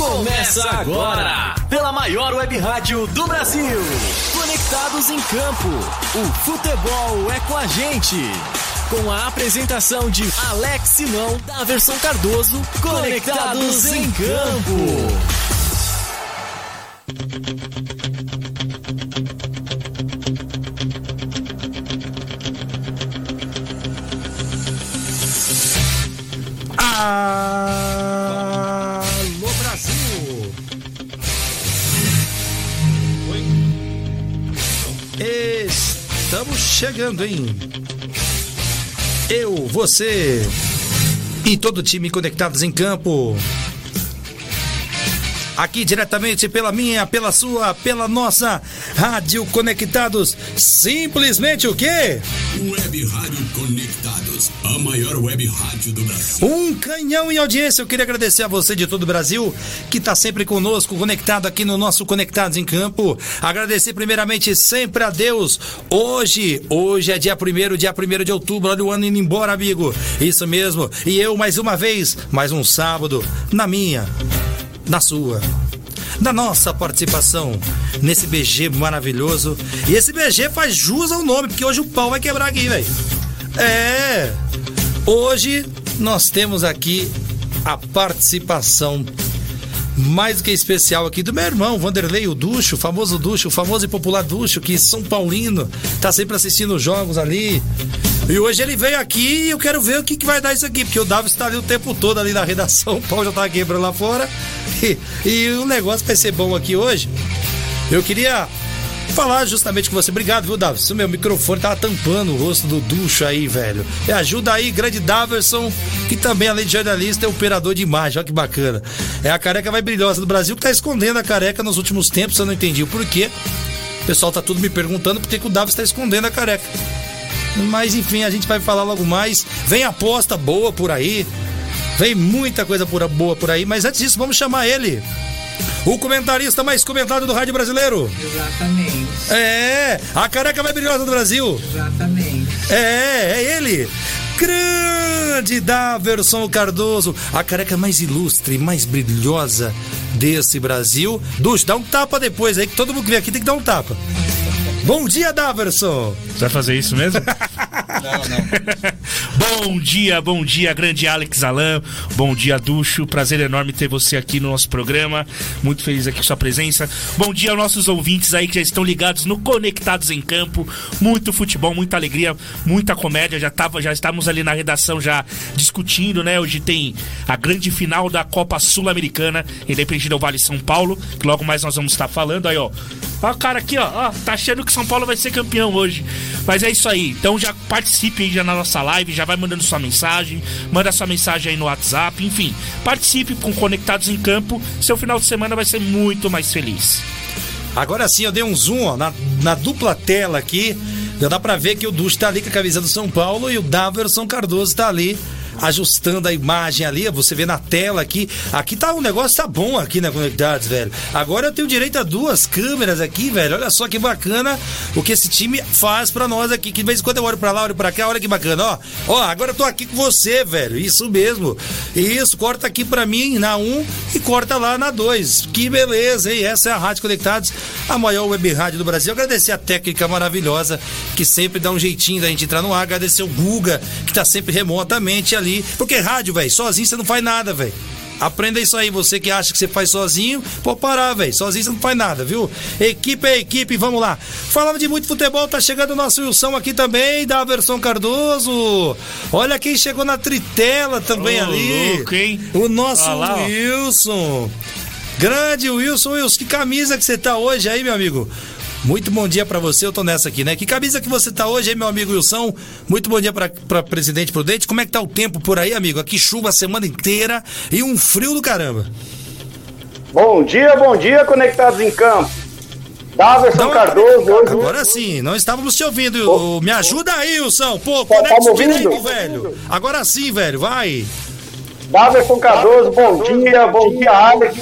Começa agora, pela maior web rádio do Brasil. Conectados em campo, o futebol é com a gente. Com a apresentação de Alex Simão, da versão Cardoso, Conectados em Campo. Chegando, hein? Eu, você e todo o time conectados em campo. Aqui diretamente pela minha, pela sua, pela nossa Rádio Conectados. Simplesmente o quê? Web Rádio Conectados, a maior web rádio do Brasil. Um canhão em audiência. Eu queria agradecer a você de todo o Brasil que está sempre conosco, conectado aqui no nosso Conectados em Campo. Agradecer primeiramente sempre a Deus. Hoje, hoje é dia 1 dia 1 de outubro. Olha o ano indo embora, amigo. Isso mesmo. E eu mais uma vez, mais um sábado, na minha, na sua da nossa participação nesse BG maravilhoso. E esse BG faz jus ao nome, porque hoje o pau vai quebrar aqui, velho. É. Hoje nós temos aqui a participação mais do que especial aqui do meu irmão, Vanderlei, o Ducho, famoso Ducho, famoso e popular Ducho, que São Paulino, tá sempre assistindo os jogos ali. E hoje ele veio aqui e eu quero ver o que, que vai dar isso aqui, porque o Davi está ali o tempo todo ali na redação, o pau já tá quebrando lá fora. E, e o negócio vai ser bom aqui hoje. Eu queria falar justamente com você. Obrigado, viu, Davi? O meu microfone tava tampando o rosto do ducho aí, velho. Me ajuda aí, grande Daverson, que também, além de jornalista, é operador de imagem. Olha que bacana. É a careca mais brilhosa do Brasil que tá escondendo a careca nos últimos tempos. Eu não entendi o porquê. O pessoal tá tudo me perguntando por que, que o Davi está escondendo a careca. Mas enfim, a gente vai falar logo mais. Vem aposta boa por aí. Vem muita coisa boa por aí, mas antes disso, vamos chamar ele. O comentarista mais comentado do rádio brasileiro. Exatamente. É, a careca mais brilhosa do Brasil. Exatamente. É, é ele. Grande Daverson Cardoso, a careca mais ilustre, mais brilhosa desse Brasil. Ducho, dá um tapa depois aí, que todo mundo que vem aqui tem que dar um tapa. Bom dia, Daverson! Você vai fazer isso mesmo? Não, não. bom dia, bom dia, grande Alex Alan. Bom dia, Ducho. Prazer enorme ter você aqui no nosso programa. Muito feliz aqui com sua presença. Bom dia aos nossos ouvintes aí que já estão ligados no Conectados em Campo. Muito futebol, muita alegria, muita comédia. Já, tava, já estamos ali na redação já discutindo, né? Hoje tem a grande final da Copa Sul-Americana, independente do Vale São Paulo, que logo mais nós vamos estar falando. Aí, ó. Ó, o cara aqui, ó, ó, tá achando que São Paulo vai ser campeão hoje. Mas é isso aí. Então já participe aí já na nossa live, já vai mandando sua mensagem, manda sua mensagem aí no WhatsApp, enfim. Participe com Conectados em Campo. Seu final de semana vai ser muito mais feliz. Agora sim, eu dei um zoom ó, na, na dupla tela aqui. Já dá pra ver que o Ducho tá ali com a camisa do São Paulo e o Daverson Cardoso tá ali ajustando a imagem ali, você vê na tela aqui. Aqui tá o negócio tá bom aqui na Conectados, velho. Agora eu tenho direito a duas câmeras aqui, velho. Olha só que bacana o que esse time faz pra nós aqui. Que de vez em quando eu olho pra lá, olho pra cá, olha que bacana, ó. Ó, agora eu tô aqui com você, velho. Isso mesmo. Isso, corta aqui pra mim na 1 um, e corta lá na 2. Que beleza, hein? Essa é a Rádio Conectados, a maior web rádio do Brasil. Agradecer a técnica maravilhosa que sempre dá um jeitinho da gente entrar no ar. Agradecer o Guga, que tá sempre remotamente ali. Porque rádio, velho, sozinho você não faz nada, velho. Aprenda isso aí, você que acha que você faz sozinho, pode parar, velho. Sozinho você não faz nada, viu? Equipe é equipe, vamos lá. Falando de muito futebol, tá chegando o nosso Wilson aqui também, da Cardoso. Olha quem chegou na tritela também Ô, ali. louco, hein? O nosso lá, ó. Wilson. Grande Wilson, Wilson, que camisa que você tá hoje aí, meu amigo? Muito bom dia pra você, eu tô nessa aqui, né? Que camisa que você tá hoje, hein, meu amigo Wilson? Muito bom dia pra, pra Presidente Prudente. Como é que tá o tempo por aí, amigo? Aqui chuva a semana inteira e um frio do caramba. Bom dia, bom dia, conectados em campo. Daverson Não, Cardoso, hoje. Agora sim, não estávamos te ouvindo. Ô, Me ajuda aí, Wilson. Pô, Tá- tá conecta ouvindo? direito, velho. Agora sim, velho, vai. Daverson Cardoso, bom dia, bom dia, Alex.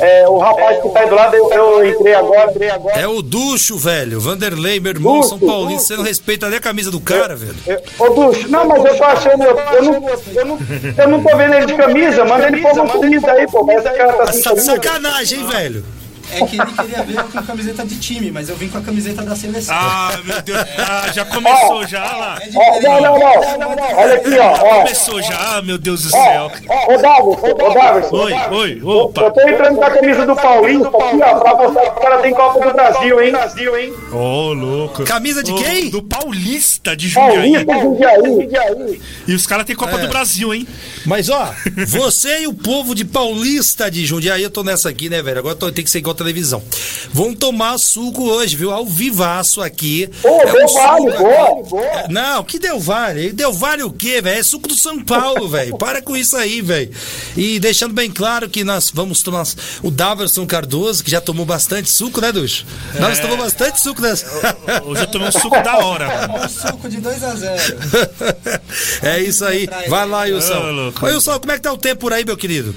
É, o rapaz que tá aí do lado, eu, eu entrei agora, entrei agora. É o Ducho, velho. Vanderlei, meu irmão, Ducho, São Paulino. Ducho. Você não respeita nem a camisa do cara, velho. Eu- Ô, Ducho, não, mas eu tô achando, eu, eu não, eu, não, eu não tô vendo ele de camisa, manda ele pôr uma camisa aí, pô, mas esse cara tá sem Tá de camisa. sacanagem, hein, velho? É que ele queria ver com camiseta de time, mas eu vim com a camiseta da seleção. Ah, meu Deus. Ah, já começou já, olha lá. É Ó, não, não, não, olha aqui, ó. Começou já, ah, meu Deus do céu. Ó, ô Davidson, ô Davidson. Oi, oi, Eu opa. tô entrando com a camisa do Paulista aqui, ó, pra mostrar que o cara tem Copa do Brasil, hein? Brasil, hein? Ô, louco. Camisa de quem? Do Paulista de Jundiaí. Paulista, Jundiaí, Jundiaí. E os caras têm Copa É. do Brasil, hein? Mas ó, você e o povo de Paulista de Jundiaí, eu tô nessa aqui, né, velho? Agora tem que ser igual televisão. Vão tomar suco hoje, viu? Ao vivaço aqui. Pô, É deu um vale, suco boa, boa. É, Não, que deu vale? Deu vale o quê, velho? É suco do São Paulo, velho. Para com isso aí, velho. E deixando bem claro que nós vamos tomar o Daverson Cardoso, que já tomou bastante suco, né, Ducho? Nós tomou bastante suco nessa. Hoje eu tomei um suco da hora, mano. Um suco de 2 a 0 é isso aí. Vai lá, Ô, Wilson. Ô, Wilson, como é que tá o tempo por aí, meu querido?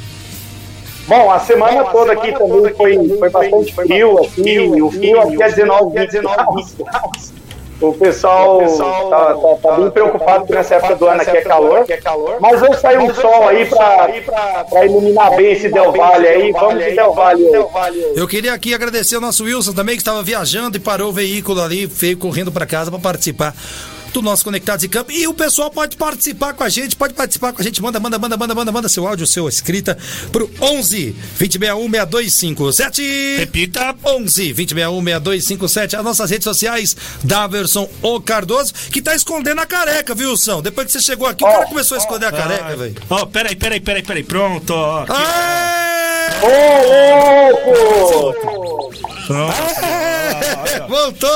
Bom, a semana toda aqui também foi, foi bastante frio, assim, o frio aqui é 19, 19 graus. O pessoal tá, tá- tá bem preocupado que nessa época do ano aqui é calor, mas hoje saiu um sol aí pra, pra iluminar bem esse Del Valle aí, vamos de Del Valle. Eu queria aqui agradecer ao nosso Wilson também, que estava viajando e parou o veículo ali, veio correndo para casa para participar do nosso Conectados em Campo. E o pessoal pode participar com a gente, pode participar com a gente. Manda, manda, manda, manda, manda, manda seu áudio, sua escrita pro 11 2061 6257. Repita. 11 2061 6257. As nossas redes sociais, Daverson O Cardoso, que tá escondendo a careca, viu, Wilson? Depois que você chegou aqui, o cara começou a esconder a careca, velho. Ó, peraí, peraí, peraí, peraí. Pronto, ó. aqui. Ô, louco! Pronto. Voltou!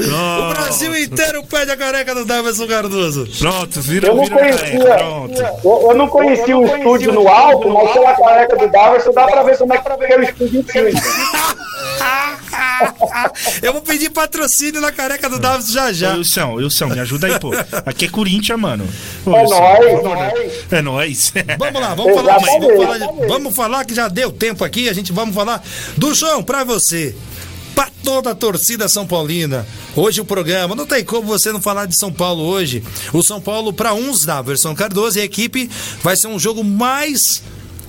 O Brasil inteiro pede a careca do Davidson Cardoso. Pronto, Eu virou, não careca. conhecia, Pronto. eu, eu não conhecia o estúdio no alto, mas pela careca do Daverson dá pra ver como é que é o estúdio em cima. Eu vou pedir patrocínio na careca do Davidson já Ô, já. Wilson, Wilson, me ajuda aí, pô. Aqui é Corinthians, mano. Ô, É Wilson, nóis, né? nóis. É nóis. Vamos lá, vamos falar, Exatamente. vamos falar, vamos falar que já deu tempo aqui, a gente vamos falar do chão pra você. Pra toda a torcida São Paulina. Hoje o programa, não tem como você não falar de São Paulo hoje. O São Paulo, pra uns da versão Cardoso e a equipe, vai ser um jogo mais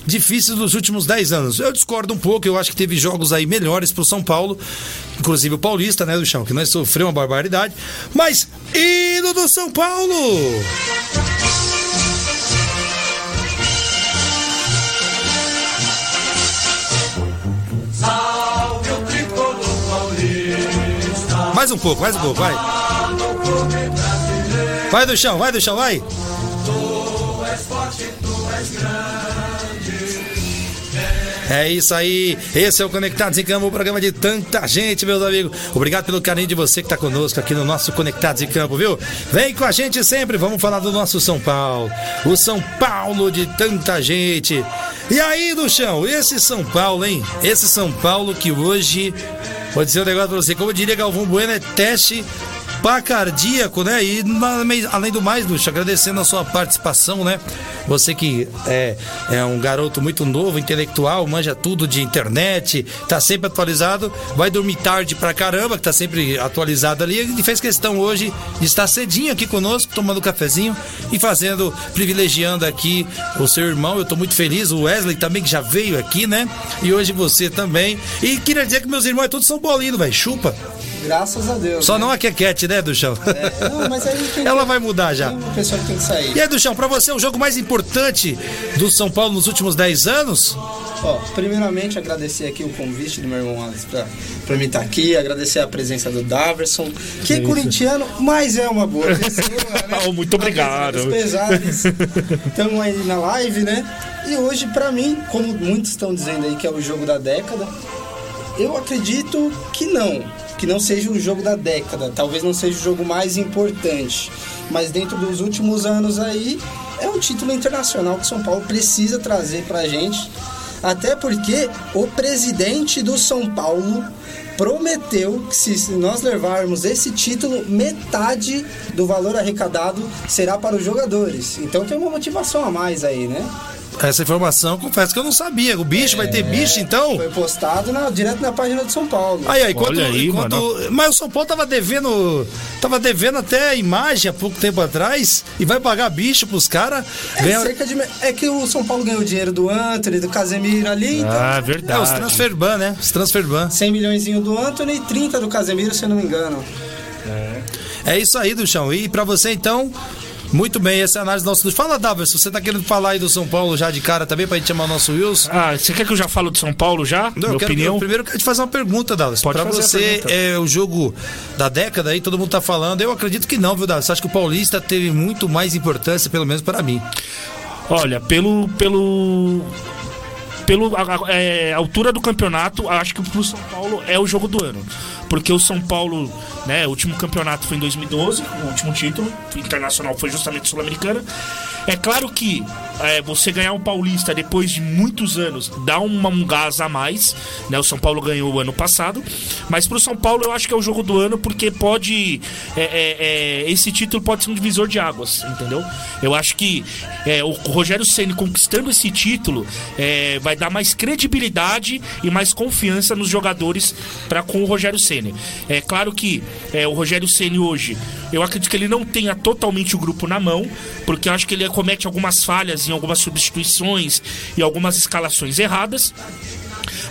difícil dos últimos 10 anos. Eu discordo um pouco, eu acho que teve jogos aí melhores pro São Paulo, inclusive o Paulista, né, do chão, que nós sofreu uma barbaridade. Mas, hino do São Paulo! Mais um pouco, mais um pouco, vai. Vai do chão, vai do chão, vai. É isso aí, esse é o Conectados em Campo, o programa de tanta gente, meus amigos. Obrigado pelo carinho de você que está conosco aqui no nosso Conectados em Campo, viu? Vem com a gente sempre, vamos falar do nosso São Paulo. O São Paulo de tanta gente. E aí, do chão, esse São Paulo, hein? Esse São Paulo que hoje, vou dizer um negócio pra você, como diria Galvão Bueno, é teste para cardíaco, né? E além do mais, Luxo, agradecendo a sua participação, né? Você que é, é um garoto muito novo, intelectual, manja tudo de internet, tá sempre atualizado, vai dormir tarde pra caramba, que tá sempre atualizado ali, e fez questão hoje de estar cedinho aqui conosco, tomando um cafezinho e fazendo, privilegiando aqui o seu irmão. Eu tô muito feliz, o Wesley também que já veio aqui, né? E hoje você também. E queria dizer que meus irmãos tudo São Paulino, velho. Chupa. Graças a Deus. Só né? não a Quequete, né, do chão? É, não, mas aí tem Ela vai mudar já. tem uma pessoa que tem que sair. E aí, Duchão, pra você, o jogo mais importante do São Paulo nos últimos 10 anos? Ó, primeiramente agradecer aqui o convite do meu irmão Alex pra, pra mim estar aqui, agradecer a presença do Daverson, que é corintiano, mas é uma boa pessoa, né? Oh, muito obrigado. Estamos aí na live, né? E hoje, pra mim, como muitos estão dizendo aí que é o jogo da década, eu acredito que não. Que não seja o jogo da década. Talvez não seja o jogo mais importante. Mas dentro dos últimos anos aí, é um título internacional que São Paulo precisa trazer pra gente. Até porque o presidente do São Paulo prometeu que se se nós levarmos esse título, metade do valor arrecadado será para os jogadores. Então tem uma motivação a mais aí, né? Essa informação, confesso que eu não sabia. O bicho vai ter bicho, então? Foi postado na- direto na página de São Paulo. Aí, aí, enquanto, Olha aí, enquanto- Mas o São Paulo tava devendo. Tava devendo até a imagem há pouco tempo atrás e vai pagar bicho pros caras. É, Ganha- cerca de é que o São Paulo ganhou dinheiro do Anthony, do Casemiro ali, então Ah, É, verdade. os transferban, né? Os transferban. 100 milhões do Anthony e 30 do Casemiro, se eu não me engano. É isso aí, Duchão. E pra você, então. Muito bem, essa é a análise do nosso. Fala, Davos, você tá querendo falar aí do São Paulo já de cara também pra gente chamar o nosso Wilson? Ah, você quer que eu já falo de São Paulo já? Não, eu quero, opinião? eu primeiro quero te fazer uma pergunta, Dallas. Pode pra você, é o jogo da década aí, todo mundo tá falando. Eu acredito que não, viu, Dallas? Acho que o Paulista teve muito mais importância, pelo menos para mim. Olha, pelo. pelo. Pelo é, altura do campeonato, acho que pro São Paulo é o jogo do ano. Porque o São Paulo, né, o último campeonato foi em 2012, o último título internacional foi justamente Sul-Americana. É claro que é, você ganhar um paulista depois de muitos anos dá uma, um gás a mais, né? O São Paulo ganhou o ano passado, mas pro São Paulo eu acho que é o jogo do ano porque pode é, é, é, esse título pode ser um divisor de águas, entendeu? Eu acho que é, o Rogério Ceni conquistando esse título vai dar mais credibilidade e mais confiança nos jogadores para com o Rogério Ceni. É claro que é, o Rogério Ceni hoje, eu acredito que ele não tenha totalmente o grupo na mão, porque eu acho que ele comete algumas falhas em algumas substituições e algumas escalações erradas.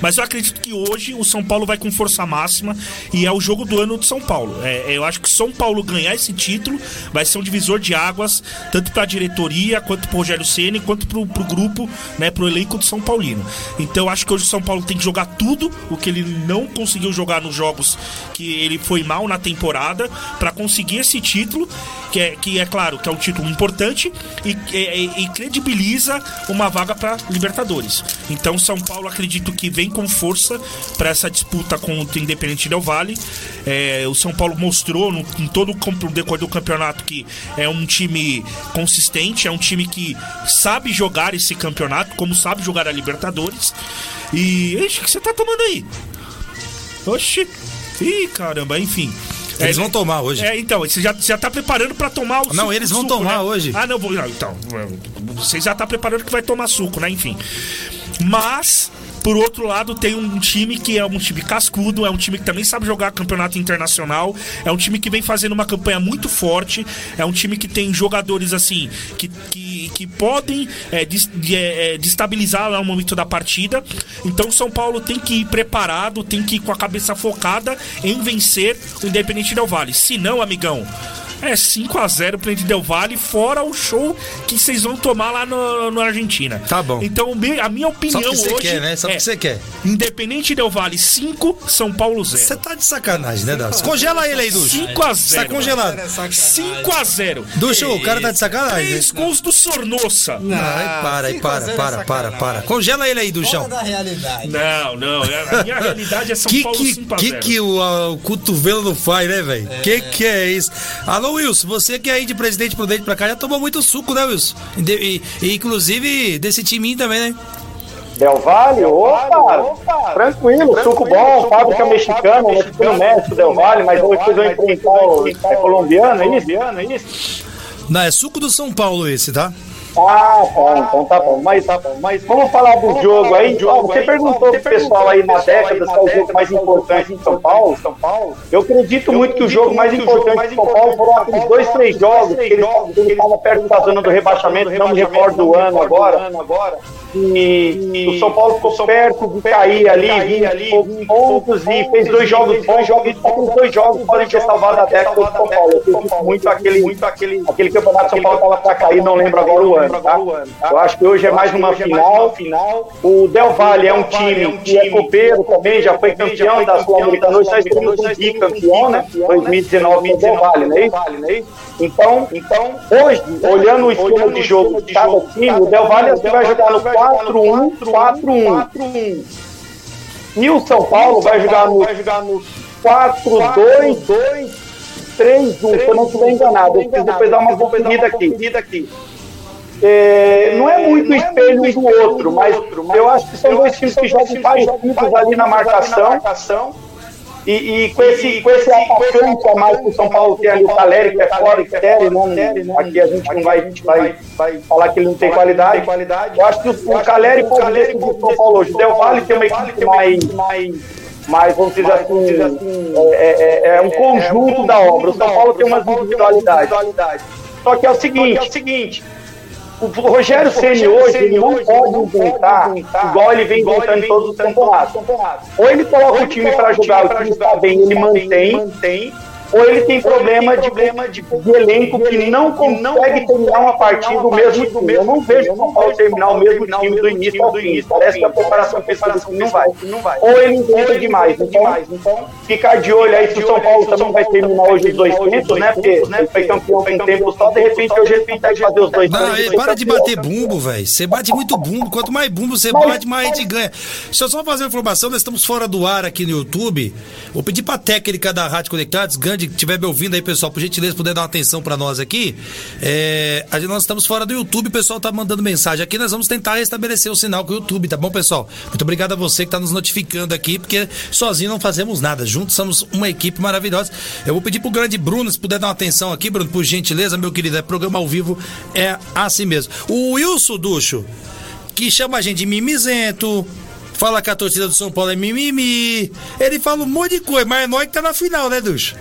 Mas eu acredito que hoje o São Paulo vai com força máxima e é o jogo do ano de São Paulo. É, eu acho que São Paulo ganhar esse título vai ser um divisor de águas, tanto para a diretoria, quanto para o Rogério Ceni, quanto para o grupo, né, para o elenco do São Paulino. Então eu acho que hoje o São Paulo tem que jogar tudo o que ele não conseguiu jogar nos jogos que ele foi mal na temporada para conseguir esse título, que é, que é claro que é um título importante e, e- e credibiliza uma vaga para Libertadores. Então São Paulo acredito que vem com força para essa disputa contra o Independente Del Valle. É, o São Paulo mostrou no, em todo o decorrer do campeonato que é um time consistente, é um time que sabe jogar esse campeonato, como sabe jogar a Libertadores. E. Ixi, o que você tá tomando aí? Oxi! Ih, caramba, enfim. Eles É, vão tomar hoje. É, então, você já, já tá preparando pra tomar o Não, suco- eles vão suco, tomar né? hoje. Ah, não, vou, não, então. Você já tá preparando que vai tomar suco, né? Enfim. Mas, por outro lado, tem um time que é um time cascudo, é um time que também sabe jogar campeonato internacional, é um time que vem fazendo uma campanha muito forte, é um time que tem jogadores assim que, que, que podem é, des- de- é, é, destabilizar lá no momento da partida. Então o São Paulo tem que ir preparado, tem que ir com a cabeça focada em vencer o Independente Del Vale. Se não, amigão. É 5x0 pro Independente Del Vale, fora o show que vocês vão tomar lá no, no Argentina. Tá bom. Então, a minha Só opinião porque você hoje quer, né? Só é porque você quer. Independente Del Vale 5, São Paulo 0. Você tá de sacanagem, né, Dallas? Congela ele aí, Ducho. 5x0. Tá congelado. 5x0 Ducho, o cara tá de sacanagem. né? Três gols do Sornossa. Não, aí para, aí para, 5 a 0 é para, para, sacanagem. para. Congela ele aí, Duchão. Fora da realidade. Não, não. é- A minha realidade é São Que Paulo que, 5x0. que, que o, a- o cotovelo não faz, né, velho? Que que é isso? Alô, Wilson, você que é aí de presidente prudente pra cá já tomou muito suco, né, Wilson? E, e- e, inclusive desse timinho também, né? Del Valle, opa, tranquilo, suco bom, fábrica mexicana, né? Fica no México, Del Valle, mas hoje vocês vão enfrentar o é colombiano, é isso? É isso? Não, é suco do São Paulo esse, tá? Ah, tá, então tá bom. Mas, mas vamos falar do jogo aí. Ó, você perguntou pro pessoal aí na década qual o jogo mais importante em São Paulo. São Paulo. Eu acredito muito que o jogo mais importante de São Paulo foram aqueles dois, três jogos que ele ele estava perto da zona do rebaixamento, não me recordo do ano agora. E o São Paulo ficou perto de cair ali, 20 poucos pontos e fez dois jogos bons. Jogos, aqueles dois jogos podem ter salvado a década do São Paulo. Eu muito aquele, muito aquele, aquele campeonato São Paulo estava para cair, não lembro agora o ano. Tá? Eu acho que hoje é mais uma final. O Del Valle é um time que é copeiro também, já foi campeão da Sul-Americana. Hoje nós temos um bicampeão, né? 2019 com Del Valle, é isso? Então, então, hoje, olhando o esquema de jogo de cada time, o Del Valle que vai jogar no 4-1, 4-1. E o São Paulo vai jogar no 4-2, 3-1, se eu não estiver enganado. Eu preciso depois dar uma conferida aqui. É, não é muito espelho do outro, mas eu acho que são dois times que jogam parecidos ali na marcação. E, e com esse, com esse atacante a mais que o São Paulo tem ali, o Caleri, que é fora, estéreo, né? Aqui a gente não vai, vai, vai falar que ele não tem qualidade. Eu acho que o, o Caleri ver o São Paulo hoje. Del Valle tem uma equipe mais, mais vamos dizer assim, é, é, é um conjunto da obra. O São Paulo tem umas individualidades. Só que é o seguinte, o Rogério Ceni hoje, ele não pode inventar igual ele vem inventando em todos os campeonatos. Ou ele coloca o time para jogar, o time está bem, ele mantém, ou ele tem problema de, de, de elenco que não consegue terminar uma partida do mesmo time. Eu não vejo o São Paulo terminar o mesmo time do início ao fim. Parece que a preparação física não vai. Ou ele inventa demais. Então, ficar de olho aí se o São Paulo também vai terminar hoje os dois tempos, né? Porque ele foi campeão em tempo só, de repente hoje ele consegue fazer os dois Não, ei, para de bater bumbo, velho. Você bate muito bumbo. Quanto mais bumbo você bate, mais a gente ganha. Deixa eu só fazer uma informação. Nós estamos fora do ar aqui no YouTube. Vou pedir pra técnica da Rádio Conectados, grande que estiver me ouvindo aí, pessoal, por gentileza, puder dar uma atenção para nós aqui. É, gente, nós estamos fora do YouTube, o pessoal tá mandando mensagem aqui. Nós vamos tentar restabelecer o sinal com o YouTube, tá bom, pessoal? Muito obrigado a você que tá nos notificando aqui, porque sozinho não fazemos nada. Juntos somos uma equipe maravilhosa. Eu vou pedir pro grande Bruno, se puder dar uma atenção aqui, Bruno, por gentileza, meu querido. É programa ao vivo, é assim mesmo. O Wilson Ducho, que chama a gente de mimizento. Fala que a torcida do São Paulo é mimimi. Ele fala um monte de coisa, mas é nós que tá na final, né, Ducho?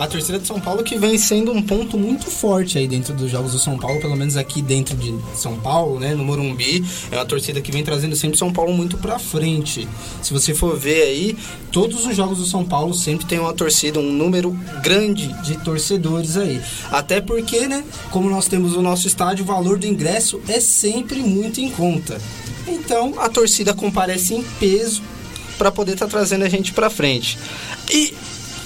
A torcida de São Paulo que vem sendo um ponto muito forte aí dentro dos jogos do São Paulo, pelo menos aqui dentro de São Paulo, né, no Morumbi, é uma torcida que vem trazendo sempre São Paulo muito pra frente. Se você for ver aí, todos os jogos do São Paulo sempre tem uma torcida, um número grande de torcedores aí. Até porque, né, como nós temos o nosso estádio, o valor do ingresso é sempre muito em conta. Então, a torcida comparece em peso para poder estar trazendo a gente para frente. E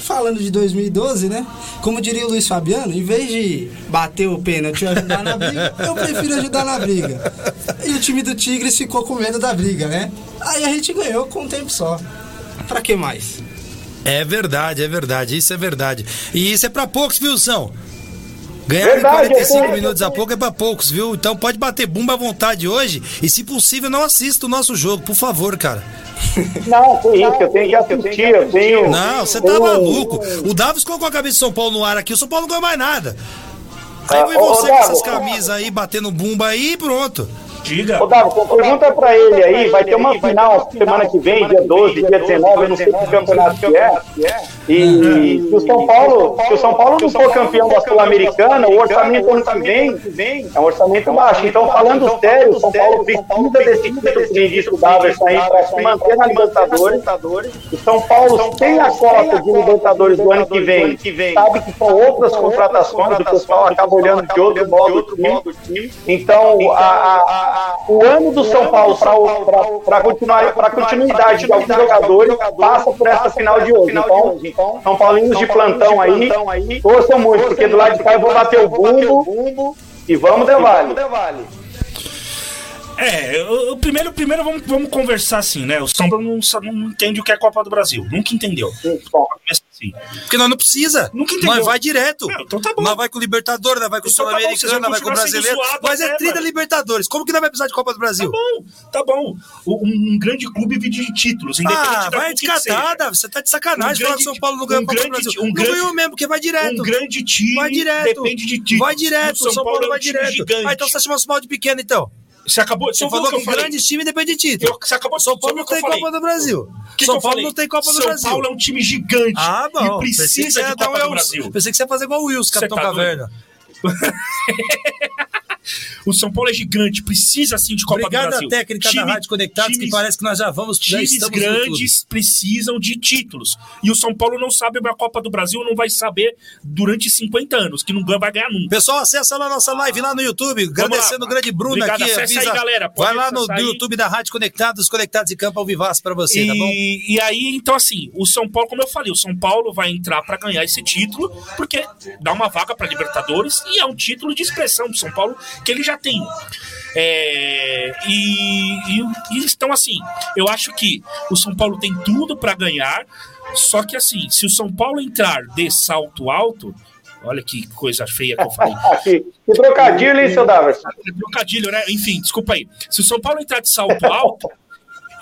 falando de 2012, né? Como diria o Luiz Fabiano, em vez de bater o pênalti e ajudar na briga, eu prefiro ajudar na briga. E o time do Tigres ficou com medo da briga, né? Aí a gente ganhou com um tempo só. Pra que mais? É verdade, é verdade, isso é verdade. E isso é pra poucos, viu, São? Ganhar Verdade, 45 eu tô- minutos a pouco é pra poucos, viu? Então pode bater bumba à vontade hoje e, se possível, não assista o nosso jogo, por favor, cara. Não, que isso, eu tenho que assistir, eu tenho. Não, você tá maluco. O Davis colocou a cabeça de São Paulo no ar aqui, o São Paulo não ganhou mais nada. Aí Ah, vem ô, você com essas camisas aí, batendo bumba aí e pronto. Diga. Ô, Davi, pergunta pra ele aí, vai ter uma final semana que vem, dia 12, dia 19, eu não sei que campeonato que é. E se o São Paulo, se o São Paulo não for campeão da Sul-Americana, o orçamento ano que vem é um orçamento baixo. Então, falando sério, o São Paulo precisa desse título que nem disse o Daverson aí para se manter na Libertadores. O São Paulo tem a cota de Libertadores do ano que vem, sabe que são outras contratações, o pessoal acaba olhando de outro modo o time. Então, a- a- o ano do São Paulo para continuar para continuidade de alguns jogadores passa por essa final de hoje. Então, São Paulinos de plantão aí, torçam muito, porque do lado de cá eu vou bater o bumbo e vamos de vale. É, o, o primeiro, primeiro vamos, vamos conversar assim, né? O São Paulo não, não entende o que é Copa do Brasil. Nunca entendeu. Assim. Porque nós não precisa. Nunca entendeu. Nós vai direto. Não, então tá bom. Nós vai com o Libertadores, nós vai com o Então tá Sul-Americano, vão nós vai com o Brasileiro. Mas é até, 30 mano. Libertadores. Como que nós vai precisar de Copa do Brasil? Tá bom, tá bom. O- Um, um grande clube vive de títulos, independente Ah, da vai do descatada. Você tá de sacanagem Um falar que grande- São Paulo não ganhou um a Copa do grande- Brasil. um não grande- ganhou mesmo, porque vai direto. Um grande time Vai direto. depende de títulos. Vai direto. O O São Paulo é um vai time direto. gigante. Ah, então você tá chamando São Paulo de pequeno, então. Você acabou de Você falou que grandes times depende de título. Eu- você acabou de- São Paulo não tem? Copa do Brasil. que São Paulo não tem Copa do São Brasil. Paulo é um time gigante. Ah, bom. E precisa de Copa um do Brasil. Pensei que você ia fazer igual o Wilson, Capitão tá? Caverna. O São Paulo é gigante, precisa sim de Copa Obrigado do Brasil. à técnica Time- da Rádio Conectados, que times- parece que nós já vamos, já Times grandes precisam de títulos. E o São Paulo não sabe a Copa do Brasil, não vai saber durante 50 anos, que não vai ganhar nunca. Pessoal, acessa lá a nossa live lá no YouTube, agradecendo o grande Bruno Obrigado, aqui. acessa aí, galera. Vai lá no. YouTube da Rádio Conectados, Conectados em Campo ao Vivaço pra você, e, tá bom? e aí, então, assim, o São Paulo, como eu falei, o São Paulo vai entrar pra ganhar esse título, porque dá uma vaga pra Libertadores e é um título de expressão do São Paulo que ele já tem. É, e, e, e então, assim, eu acho que o São Paulo tem tudo pra ganhar, só que, assim, se o São Paulo entrar de salto alto. Olha que coisa feia que eu falei. Que, trocadilho, hein, seu Daverson? Trocadilho, né? Enfim, desculpa aí. Se o São Paulo entrar de salto alto,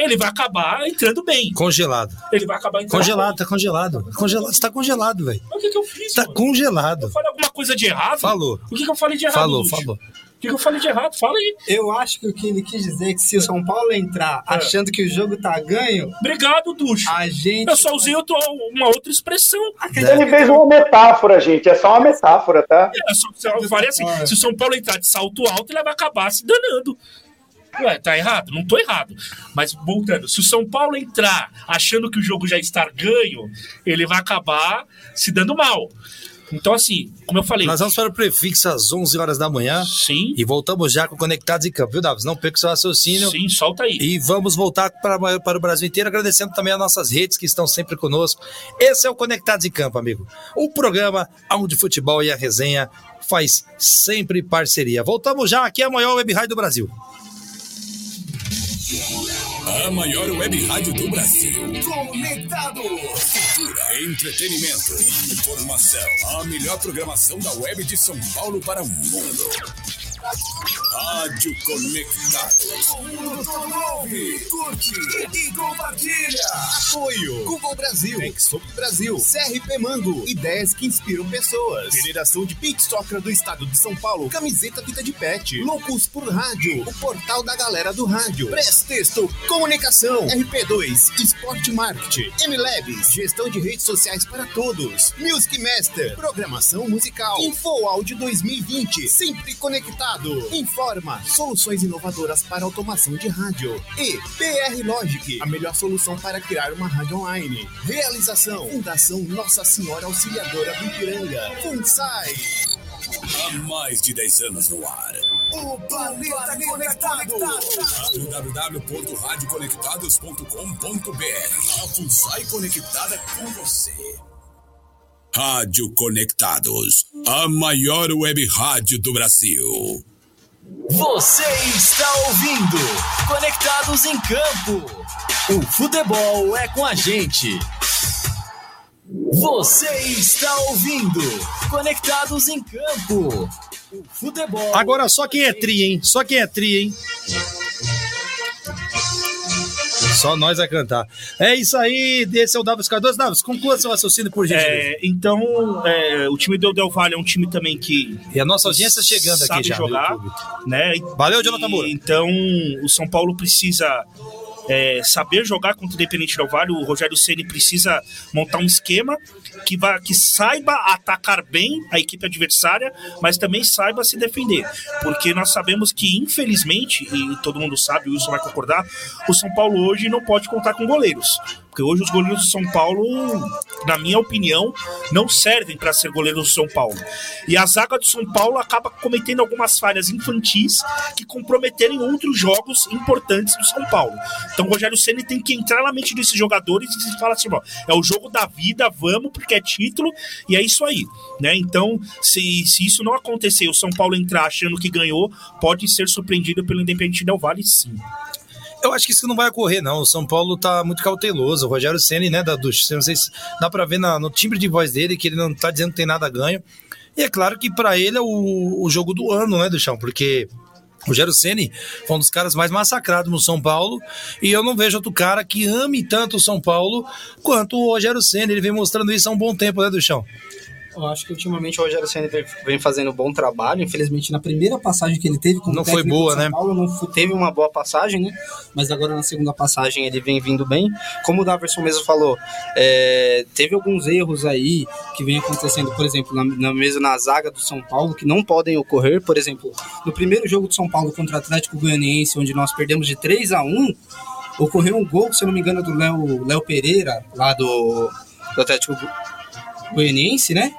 ele vai acabar entrando bem. Congelado. Ele vai acabar entrando Congelado, bem. tá congelado. Congelado, você tá congelado, velho. Mas O que, que eu fiz? Tá mano? congelado. Eu falei alguma coisa de errado? Falou. O que, que eu falei de errado? Falou, Lúcio? falou. O que, que eu falei de errado? Fala aí. Eu acho que o que ele quis dizer é que se o São Paulo entrar achando que o jogo tá ganho, Obrigado, Ducho. a gente. Eu só usei outro- uma outra expressão. Ele fez uma metáfora, gente. É só uma metáfora, tá? É, só, só- eu falei assim: se o São Paulo entrar de salto alto, ele vai acabar se danando. Ué, tá errado? Não tô errado. Mas voltando, se o São Paulo entrar achando que o jogo já está ganho, ele vai acabar se dando mal. Então, assim, como eu falei, Nós vamos para o prefixo às 11 horas da manhã sim, e voltamos já com Conectados em Campo, viu, Davis? Não perca o seu raciocínio. sim, solta aí. E vamos voltar para, para o Brasil inteiro, agradecendo também as nossas redes que estão sempre conosco. Esse é o Conectados em Campo, amigo. O programa onde o futebol e a resenha faz sempre parceria. Voltamos já aqui a maior web rádio do Brasil. A maior web rádio do Brasil. Conectado. Cultura, entretenimento, informação. A melhor programação da web de São Paulo para o mundo. Rádio Conectados. Curte e compartilha. Apoio. Google Brasil. Exop Brasil. CRP Mango. Ideias que inspiram pessoas. Federação de Soccer do Estado de São Paulo. Camiseta Vida de Pet. Loucos por Rádio. O portal da galera do rádio. Prestexto. Comunicação. RP2. Esporte Marketing. MLabs. Gestão de redes sociais para todos. Music Master. Programação musical. Info Áudio 2020. Sempre conectado. Informa. Soluções inovadoras para automação de rádio. E PR Logic. A melhor solução para criar uma rádio online. Realização. Fundação Nossa Senhora Auxiliadora do Ipiranga. FUNSAI. Há mais de 10 anos no ar. O Planeta Conectado. www.radioconectados.com.br A FUNSAI conectada com você. Rádio Conectados, a maior web rádio do Brasil. Você está ouvindo Conectados em Campo. O futebol é com a gente. Você está ouvindo Conectados em Campo. O futebol. Agora só quem é tri, hein? Só quem é tri, hein? Só nós vai cantar. É isso aí, esse é o Davis Cardoso. Davis, conclua seu raciocínio por gentileza. É, então, é, o time do Del Valle é um time também que E a nossa audiência chegando sabe aqui já. jogar, né? Valeu, Jonathan Moura. Então, o São Paulo precisa é, saber jogar contra o Independente Del Valle. O Rogério Ceni precisa montar um esquema que, vá, que saiba atacar bem a equipe adversária, mas também saiba se defender. Porque nós sabemos que, infelizmente, e todo mundo sabe, o Wilson vai concordar, o São Paulo hoje não pode contar com goleiros. Porque hoje os goleiros do São Paulo, na minha opinião, não servem para ser goleiros do São Paulo. E a zaga do São Paulo acaba cometendo algumas falhas infantis que comprometerem outros jogos importantes do São Paulo. Então o Rogério Ceni tem que entrar na mente desses jogadores e falar assim: ó, é o jogo da vida, vamos, porque é título, e é isso aí. Né? Então, se, se isso não acontecer o São Paulo entrar achando que ganhou, pode ser surpreendido pelo Independente Del Valle, sim. Eu acho que isso não vai ocorrer, não. O São Paulo tá muito cauteloso. O Rogério Ceni, né, da Ducho? Não sei se dá pra ver na- no timbre de voz dele que ele não tá dizendo que tem nada a ganho. E é claro que pra ele é o, o jogo do ano, né, Duchão? Porque o Rogério Ceni foi um dos caras mais massacrados no São Paulo. E eu não vejo outro cara que ame tanto o São Paulo quanto o Rogério Ceni. Ele vem mostrando isso há um bom tempo, né, Duchão? Eu acho que ultimamente o Rogério Senna vem- fazendo um bom trabalho. Infelizmente, na primeira passagem que ele teve como Não foi boa, né? Paulo, não fu- teve uma boa passagem, né? Mas agora na segunda passagem ele vem vindo bem. Como o Daverson mesmo falou, é, teve alguns erros aí que vem acontecendo, por exemplo, na, na mesmo na zaga do São Paulo, que não podem ocorrer. Por exemplo, no primeiro jogo do São Paulo contra o Atlético Goianiense, onde nós perdemos de 3 a 1 ocorreu um gol, se eu não me engano, do Léo Pereira, lá do, do Atlético Go- Goianiense, né?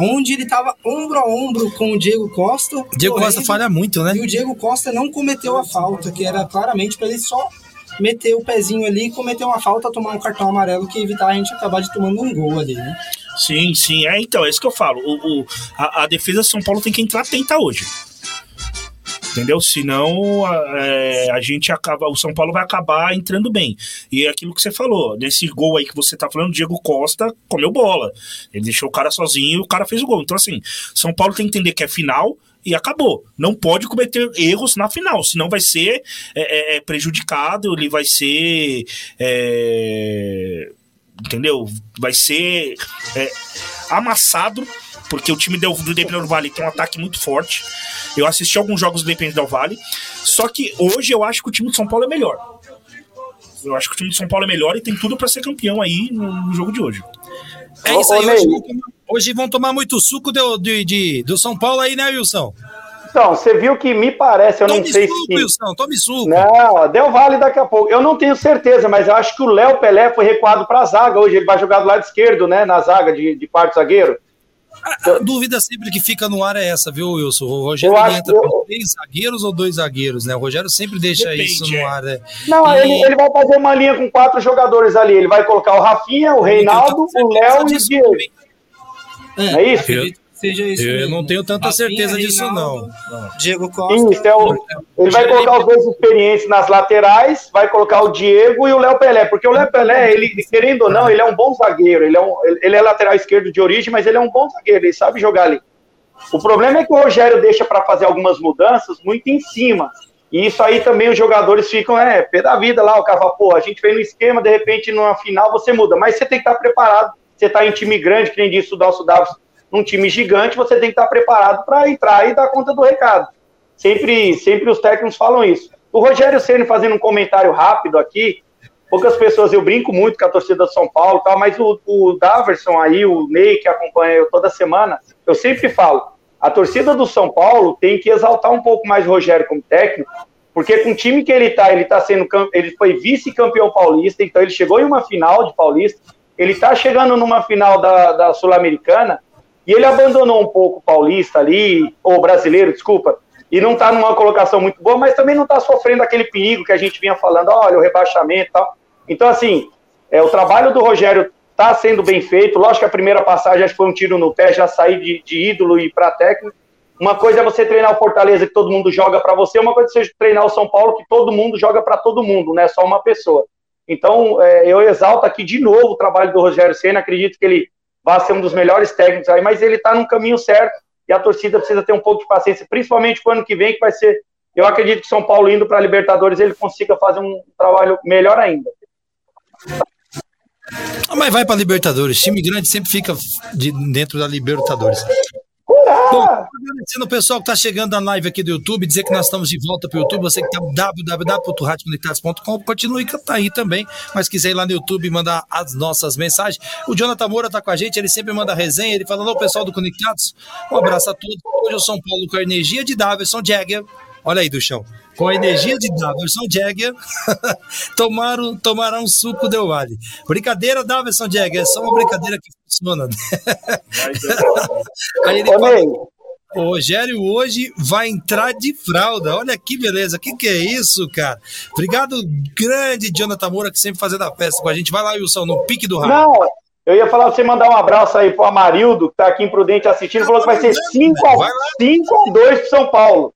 Onde ele tava ombro a ombro com o Diego Costa. Diego correndo, Costa falha muito, né? E o Diego Costa não cometeu a falta, que era claramente para ele só meter o pezinho ali, cometer uma falta, tomar um cartão amarelo que evitar a gente acabar de tomando um gol ali, né? Sim, sim. É, então, é isso que eu falo. O, o- a, a defesa de São Paulo tem que entrar atenta hoje. Entendeu? Senão a, é, a gente acaba. O São Paulo vai acabar entrando bem. E é aquilo que você falou. Nesse gol aí que você tá falando, Diego Costa comeu bola. Ele deixou o cara sozinho e o cara fez o gol. Então, assim, São Paulo tem que entender que é final. e acabou. Não pode cometer erros na final, senão vai ser é, é, é, prejudicado, ele vai ser. é, entendeu? Vai ser é, amassado, porque o time do, do Independente Del Vale tem um ataque muito forte. Eu assisti alguns jogos do Independente Del Vale, só que hoje eu acho que o time de São Paulo é melhor. Eu acho que o time de São Paulo é melhor e tem tudo pra ser campeão aí no, no jogo de hoje. É isso aí, Ô, hoje, Ney. vão tomar- hoje vão tomar muito suco do, de, de- do São Paulo aí, né, Wilson? Então, você viu que me parece, eu não Tome sei suco, se. Wilson, tome suco. Não, Del Vale daqui a pouco. Eu não tenho certeza, mas eu acho que o Léo Pelé foi recuado para a zaga hoje. Ele vai jogar do lado esquerdo, né? Na zaga de, de quarto zagueiro. A dúvida sempre que fica no ar é essa, viu, Wilson? O Rogério Eu acho entra que com eu- três zagueiros ou dois zagueiros, né? O Rogério sempre deixa Depende, isso no é. ar. né? Não, E- ele, ele vai fazer uma linha com quatro jogadores ali. Ele vai colocar o Rafinha, o Reinaldo, o Léo e o Diego. É isso? acredito que seja isso Eu mesmo. não tenho tanta Rafinha, certeza disso, Reinaldo, não. Diego Costa. Isso, é o, ele vai colocar os dois experientes nas laterais, vai colocar o Diego e o Léo Pelé, porque o Léo Pelé, ele, querendo ou não, ele é um bom zagueiro, ele é, um, ele é lateral esquerdo de origem, mas ele é um bom zagueiro, ele sabe jogar ali. O problema é que o Rogério deixa para fazer algumas mudanças muito em cima. E isso aí também os jogadores ficam, é, pé da vida lá, o cara, pô, a gente vem no esquema, de repente numa final você muda, mas você tem que estar preparado. Você está em time grande, que nem disse o Dalcio Davos, num time gigante, você tem que estar preparado para entrar e dar conta do recado. Sempre, sempre os técnicos falam isso. O Rogério Ceni fazendo um comentário rápido aqui, poucas pessoas, eu brinco muito com a torcida do São Paulo, tal, mas o, o Daverson aí, o Ney, que acompanha eu toda semana, eu sempre falo, a torcida do São Paulo tem que exaltar um pouco mais o Rogério como técnico, porque com o time que ele tá, ele tá sendo, ele foi vice-campeão paulista, então ele chegou em uma final de paulista, ele tá chegando numa final da, da Sul-Americana, e ele abandonou um pouco o paulista ali, ou brasileiro, desculpa, e não tá numa colocação muito boa, mas também não tá sofrendo aquele perigo que a gente vinha falando, olha, o rebaixamento e tal. Então, assim, é, o trabalho do Rogério tá sendo bem feito. Lógico que a primeira passagem acho que foi um tiro no pé, já sair de, de ídolo e para técnico. Uma coisa é você treinar o Fortaleza que todo mundo joga para você, uma coisa é você treinar o São Paulo que todo mundo joga para todo mundo, não é só uma pessoa. Então, é, eu exalto aqui de novo o trabalho do Rogério Senna, acredito que ele vai ser um dos melhores técnicos aí, mas ele está no caminho certo e a torcida precisa ter um pouco de paciência, principalmente para o ano que vem, que vai ser. Eu acredito que São Paulo indo para a Libertadores ele consiga fazer um trabalho melhor ainda. Ah, Mas vai pra Libertadores. Time grande sempre fica de- dentro da Libertadores. Bom, agradecendo o pessoal que está chegando na live aqui do YouTube, dizer que nós estamos de volta para o YouTube. Você que está www.radioconectados.com, continue tá aí também. Mas quiser ir lá no YouTube e mandar as nossas mensagens. O Jonathan Moura está com a gente, ele sempre manda resenha. Ele fala: Alô, pessoal do Conectados, um abraço a todos. Hoje o São Paulo com a energia de Daverson Jagger. Olha aí do chão. Com a energia de Daverson Jagger, tomaram, tomaram um suco Del Vale. Brincadeira, Daverson Jagger, é só uma brincadeira que funciona. Aí ele o Rogério hoje vai entrar de fralda. Olha que beleza. O que, que é isso, cara? Obrigado, grande Jonathan Moura, que sempre fazendo a festa com a gente. Vai lá, Wilson, no pique do rádio. Não, eu ia falar pra você mandar um abraço aí pro Amarildo, que tá aqui em Prudente assistindo, falou que vai ser 5 a, Vai lá. 5 a 2 pro São Paulo.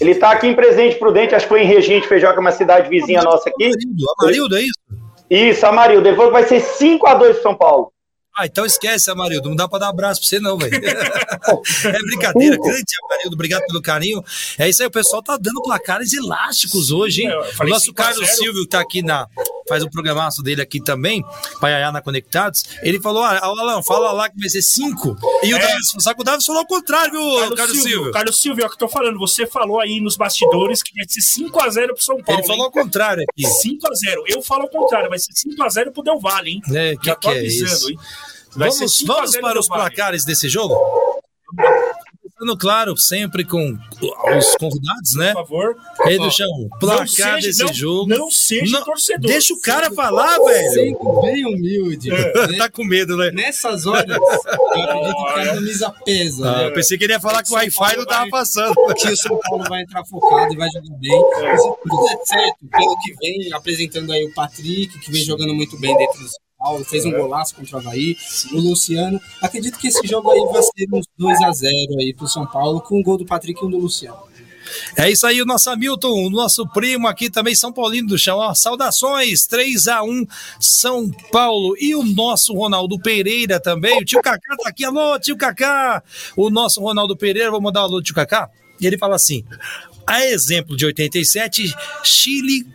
Ele tá aqui em Presente Prudente, acho que foi em Regente Feijó, que é uma cidade vizinha nossa aqui. Amarildo, Amarildo, é isso? Isso, Amarildo. Ele falou que vai ser 5 a 2 pro São Paulo. Ah, então esquece, Amarildo. Não dá pra dar abraço pra você, não, velho. é brincadeira. Grande Amarildo, obrigado pelo carinho. É isso aí, o pessoal tá dando placares elásticos hoje, hein? É, O nosso 5 a Carlos 0. Silvio, que tá aqui na. Faz o programaço dele aqui também, Paiaiá na Conectados. Ele falou: ah, Alan, fala lá que vai ser 5. E o É. Davis, só que o Davis falou ao contrário, viu, Carlos, Carlos, Silvio, Silvio? Carlos Silvio, é o que eu tô falando. Você falou aí nos bastidores que vai ser 5x0 pro São Paulo. Ele falou ao hein? contrário aqui. 5x0. Eu falo ao contrário, vai ser 5x0 pro Del Valle, hein? É, que Já tô que é avisando, isso? hein? Vai Vamos, ser 5 a vamos 0 para os placares desse jogo? Começando, claro, sempre com os convidados, né? Por favor. Rei do chão, placar seja- desse não- jogo. Não seja Não- torcedor. Deixa o cara falar, velho. Sempre bem humilde. né? Tá com medo, né? Nessas horas, eu acredito que a camisa pesa. Ah, né? eu pensei que ele ia falar que o Wi-Fi não tava passando. que o São Paulo vai entrar focado e vai jogar bem. Se tudo der certo, pelo que vem apresentando aí o Patrick, que vem jogando muito bem dentro do São Paulo, fez um golaço contra o Havaí, o Luciano. Acredito que esse jogo aí vai ser uns 2x0 aí pro São Paulo, com um gol do Patrick e um do Luciano. É isso aí, o nosso Hamilton, o nosso primo aqui também, São Paulino do Chão. Ó, saudações, 3 a 1 São Paulo. E o nosso Ronaldo Pereira também. O tio Cacá tá aqui. Alô, tio Cacá. O nosso Ronaldo Pereira, vou mandar um alô, tio Cacá. E ele fala assim: a exemplo de 87, Chile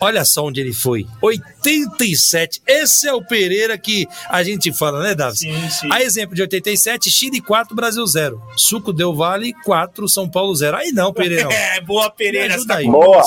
Olha só onde ele foi. 87. Esse é o Pereira que a gente fala, né, Davi? Sim, sim. A exemplo de 87, Chile 4, Brasil 0. Suco Del Vale 4, São Paulo 0. Aí não, Pereira. É, boa Pereira. Me ajuda tá aí. Boa.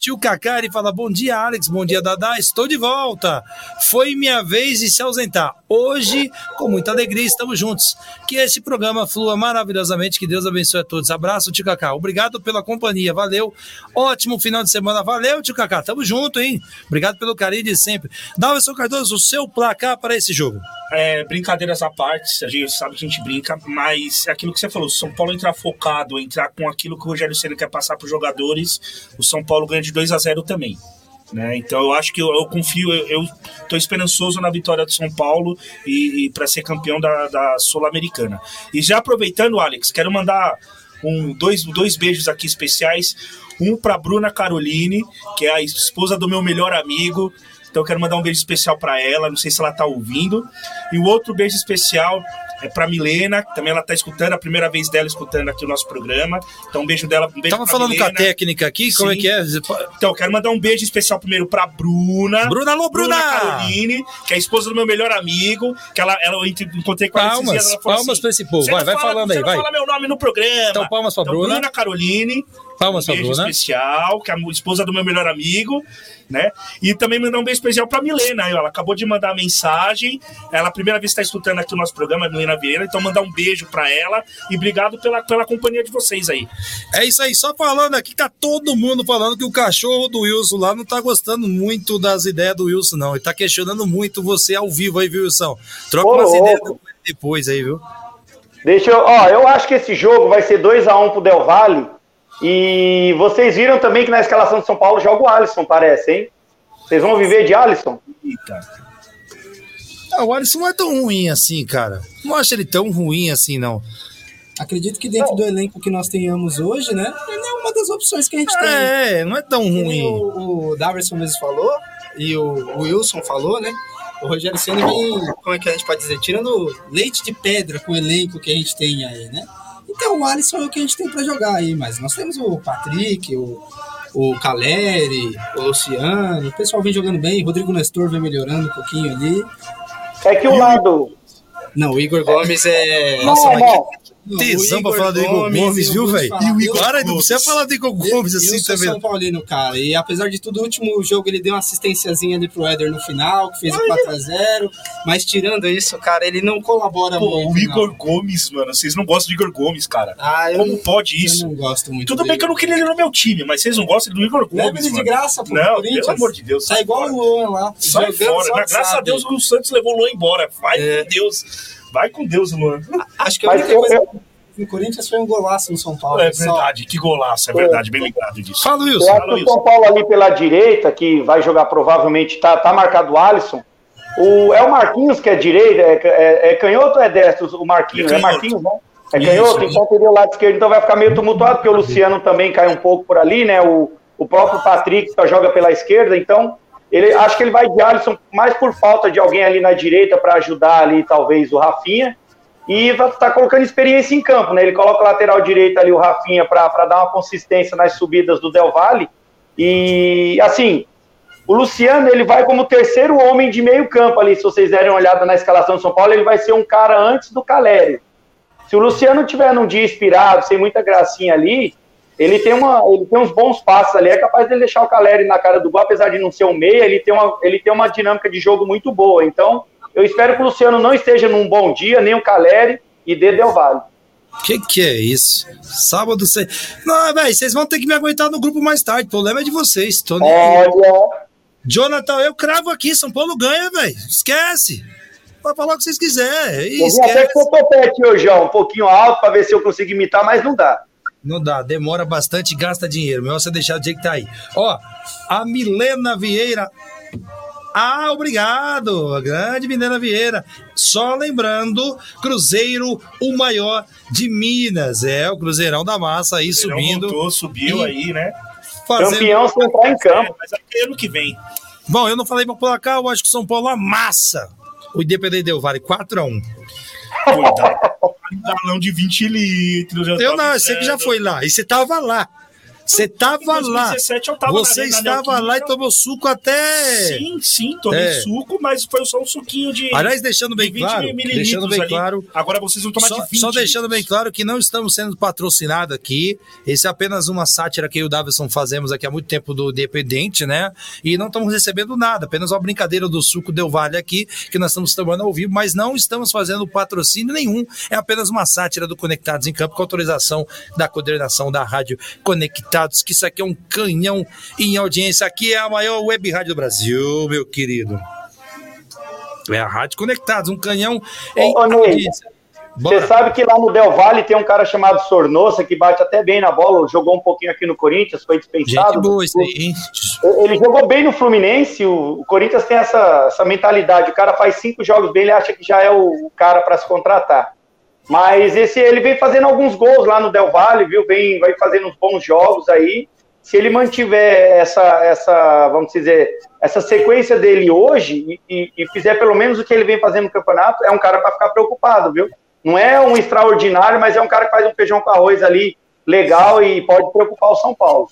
Tio ele fala: Bom dia, Alex. Bom dia, Dadá. Estou de volta. Foi minha vez de se ausentar. Hoje, com muita alegria, estamos juntos. Que esse programa flua maravilhosamente. Que Deus abençoe a todos. Abraço, tio Cacá. Obrigado pela companhia. Valeu. Ótimo final de semana. Valeu, tio Cacá. Tamo junto, hein? Obrigado pelo carinho de sempre. Dalson Cardoso, o seu placar para esse jogo. É, brincadeiras à parte, a gente sabe que a gente brinca, mas é aquilo que você falou, o São Paulo entrar focado, entrar com aquilo que o Rogério Ceni quer passar para os jogadores, o São Paulo ganha de 2 a 0 também. Né? Então eu acho que eu, eu confio, eu, tô esperançoso na vitória do São Paulo e, para ser campeão da, da Sul-Americana. E já aproveitando, Alex, quero mandar um, dois, dois beijos aqui especiais. Um para Bruna Caroline, que é a esposa do meu melhor amigo. Então quero mandar um beijo especial para ela, não sei se ela tá ouvindo. E o outro beijo especial é para Milena, que também ela tá escutando, a primeira vez dela escutando aqui o nosso programa. Então um beijo dela, um beijo Tava falando com a Milena. técnica aqui, como é Sim. que é? Então, eu quero mandar um beijo especial primeiro pra Bruna. Bruna, alô, Bruna! Caroline, que é a esposa do meu melhor amigo, que ela, ela eu encontrei com ela Palmas, dias, ela palmas assim, pra esse povo. "Você Vai, vai fala- falando aí, vai. fala meu nome no programa. Então, palmas pra Bruna. Bruna Caroline. Palmas um beijo Bruna. especial, que é a esposa do meu melhor amigo, né? E também mandar um beijo especial pra Milena. Ela acabou de mandar a mensagem. Ela a primeira vez está escutando aqui o nosso programa, a Milena Vieira. Então, mandar um beijo pra ela e obrigado pela, pela companhia de vocês aí. É isso aí, só falando aqui, tá todo mundo falando que o cachorro do Wilson lá não tá gostando muito das ideias do Wilson, não. Ele tá questionando muito você ao vivo aí, viu, Wilson? Troca Ô, umas ideias depois aí, viu? Deixa eu, ó, eu acho que esse jogo vai ser 2 a 1 pro Del Valle. E vocês viram também que na escalação de São Paulo joga o Alisson, parece, hein? Vocês vão viver de Alisson? Eita. Ah, o Alisson não é tão ruim assim, cara. Não acho ele tão ruim assim, não. Acredito que dentro do elenco que nós tenhamos hoje, né? Ele é uma das opções que a gente tem. É, não é tão ruim. O, o Daverson mesmo falou, e o, o Wilson falou, né? O Rogério Senna vem, como é que a gente pode dizer, tirando leite de pedra com o elenco que a gente tem aí, né? Então o Alisson é o que a gente tem pra jogar aí, mas nós temos o Patrick, o, o Caleri, o Luciano, o pessoal vem jogando bem, o Rodrigo Nestor vem melhorando um pouquinho ali. É que o lado. Não, o Igor Gomes é. Nossa, não. Não, Tesão pra falar do Igor Gomes, eu viu, velho? falar, E o eu- Igor, para, não precisa falar do Igor Gomes eu, assim eu sou também. São Paulino, cara. E apesar de tudo, o último jogo ele deu uma assistênciazinha ali pro Éder no final, que fez o 4x0. Mas tirando isso, cara, ele não colabora Pô, muito. o não. Igor Gomes, mano, vocês não gostam de Igor Gomes, cara. Ah, eu Como não- pode Eu isso? não gosto muito. Tudo dele. bem que eu não queria ele no meu time, mas vocês não gostam do Igor Gomes, ele de graça, pô. Não, pelo amor de Deus. Tá sai igual o Luan lá. Sai fora. graças a. Deus o Santos levou o Luan embora. Vai É. com Deus. Vai com Deus, Luan. Acho que a única eu- coisa eu- no Corinthians foi um golaço no São Paulo. É só. verdade, que golaço, é verdade, bem lembrado disso. Fala, Eu Wilson. acho que o São Paulo ali pela direita, que vai jogar provavelmente, tá, tá marcado o Alisson. O, é o Marquinhos que é direita, é, é, é canhoto ou é destro o Marquinhos? É É, canhoto. Marquinhos, né? É Isso, canhoto, isso. então teria o lado esquerdo, então vai ficar meio tumultuado, porque o Luciano também cai um pouco por ali, né? O, o próprio Patrick só joga pela esquerda, então ele acho que ele vai de Alisson mais por falta de alguém ali na direita para ajudar ali, talvez, o Rafinha. E vai estar colocando experiência em campo, né? Ele coloca o lateral direito ali, o Rafinha, para dar uma consistência nas subidas do Del Valle. E, assim, o Luciano, ele vai como terceiro homem de meio campo ali, se vocês derem uma olhada na escalação do São Paulo, ele vai ser um cara antes do Caleri. Se o Luciano tiver num dia inspirado, sem muita gracinha ali, ele tem, uma, ele tem uns bons passos ali, é capaz de deixar o Caleri na cara do gol, apesar de não ser um meia, ele tem uma, ele tem uma dinâmica de jogo muito boa. Então, eu espero que o Luciano não esteja num bom dia, nem o Caleri, e dê Del Valle. Que que é isso? Sábado você. Não, velho, vocês vão ter que me aguentar no grupo mais tarde. O problema é de vocês. Tô nem. Olha, Jonathan, eu cravo aqui. São Paulo ganha, velho. Esquece. Vai falar o que vocês quiserem. Eu vim até Esquece. com o topete hoje, ó, um pouquinho alto, para ver se eu consigo imitar, mas não dá. Não dá, demora bastante e gasta dinheiro. Melhor você deixar do jeito que tá aí. Ó, a Milena Vieira. Ah, obrigado, grande Mineira Vieira. Só lembrando, Cruzeiro, o maior de Minas. É, o Cruzeirão da Massa aí Cruzeirão subindo. Voltou, subiu E- aí, né? Fazendo... Campeão sem entrar em É, campo. mas é ano que vem. Bom, eu não falei pra placar, eu acho que o São Paulo amassa. O Independente deu vale 4x1. Cuidado. Um galão de 20 litros. Eu tô não, eu sei que já foi lá. E você tava lá. Você tava Em lá. 2017 eu tava Você na estava lá e tomou suco até. Sim, sim, tomei É. suco, mas foi só um suquinho de. Aliás, deixando bem de 20 claro, deixando bem ali. claro, Agora vocês vão tomar Só, de 20. só deixando bem claro que não estamos sendo patrocinados aqui. Esse é apenas uma sátira que eu e o Davison fazemos aqui há muito tempo do Dependente, né? E não estamos recebendo nada, apenas uma brincadeira do suco Del Vale aqui, que nós estamos tomando ao vivo, mas não estamos fazendo patrocínio nenhum. É apenas uma sátira do Conectados em Campo, com autorização da coordenação da Rádio Conectados, que isso aqui é um canhão em audiência. Aqui é a maior web rádio do Brasil, meu querido. É a Rádio Conectados, um canhão em Ô, audiência. Você sabe que lá no Del Valle tem um cara chamado Sornosa que bate até bem na bola, jogou um pouquinho aqui no Corinthians, foi dispensado. Gente boa hein? Ele jogou bem no Fluminense, o, Corinthians tem essa, essa mentalidade, o cara faz cinco jogos bem, ele acha que já é o cara para se contratar. Mas esse ele vem fazendo alguns gols lá no Del Valle, viu? Vem, vai fazendo uns bons jogos aí. Se ele mantiver essa, essa, vamos dizer, essa sequência dele hoje e, e- fizer pelo menos o que ele vem fazendo no campeonato, é um cara para ficar preocupado, viu? Não é um extraordinário, mas é um cara que faz um feijão com arroz ali legal e pode preocupar o São Paulo.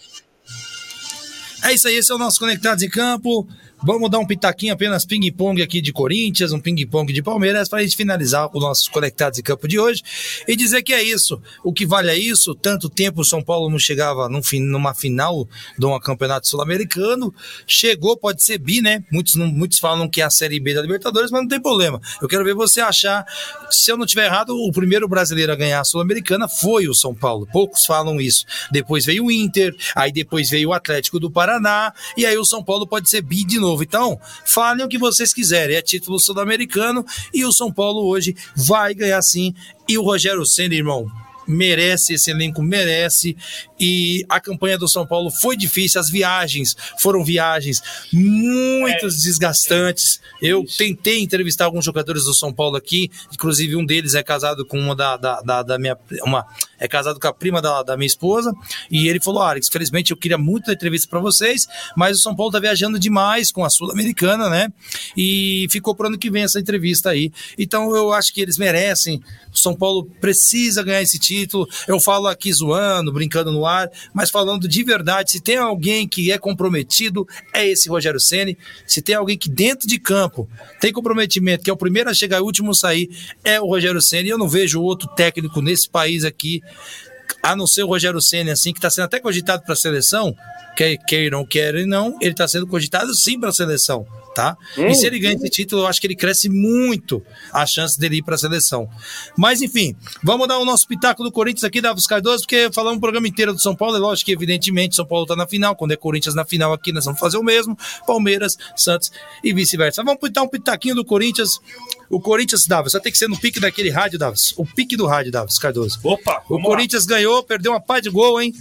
É isso aí, esse é o nosso Conectados em Campo. Vamos dar um pitaquinho apenas ping-pong aqui de Corinthians, um ping-pong de Palmeiras, para a gente finalizar o nosso Conectados em Campo de hoje e dizer que é isso. O que vale é isso. Tanto tempo o São Paulo não chegava num numa final de um campeonato sul-americano. Chegou, pode ser bi, né? Muitos, não- muitos falam que é a Série B da Libertadores, mas não tem problema. Eu quero ver você achar. Se eu não tiver errado, o primeiro brasileiro a ganhar a Sul-Americana foi o São Paulo. Poucos falam isso. Depois veio o Inter, aí depois veio o Atlético do Paraná, e aí o São Paulo pode ser bi de novo. Então, falem o que vocês quiserem. É título sul-americano e o São Paulo hoje vai ganhar sim. E o Rogério Senna, irmão, merece, esse elenco merece. E a campanha do São Paulo foi difícil, as viagens foram viagens muito desgastantes. Eu tentei entrevistar alguns jogadores do São Paulo aqui, inclusive um deles é casado com uma da, da, da, da minha. Uma, é casado com a prima da, da minha esposa, e ele falou: Alex, felizmente eu queria muito dar entrevista para vocês, mas o São Paulo tá viajando demais com a Sul-Americana, né? E ficou pro ano que vem essa entrevista aí. Então eu acho que eles merecem. O São Paulo precisa ganhar esse título. Eu falo aqui zoando, brincando no ar, mas falando de verdade, se tem alguém que é comprometido, é esse Rogério Ceni. Se tem alguém que dentro de campo tem comprometimento, que é o primeiro a chegar e o último a sair, é o Rogério Ceni. Eu não vejo outro técnico nesse país aqui a não ser o Rogério Senna, assim, que está sendo até cogitado para a seleção, quer queiram, querem não, ele está sendo cogitado sim para a seleção, tá? E se ele ganha esse título, eu acho que ele cresce muito a chance dele ir para a seleção. Mas enfim, vamos dar o nosso pitaco do Corinthians aqui, Davos Cardoso, porque falamos um programa inteiro do São Paulo, é lógico que evidentemente São Paulo está na final, quando é Corinthians na final aqui, nós vamos fazer o mesmo, Palmeiras, Santos e vice-versa. Vamos pitar um pitaquinho do Corinthians, o Corinthians, Davos, só tem que ser no pique daquele rádio, Davos, o pique do rádio, Davos Cardoso. Opa, O vamos lá. Corinthians ganhou, perdeu uma pá de gol, hein?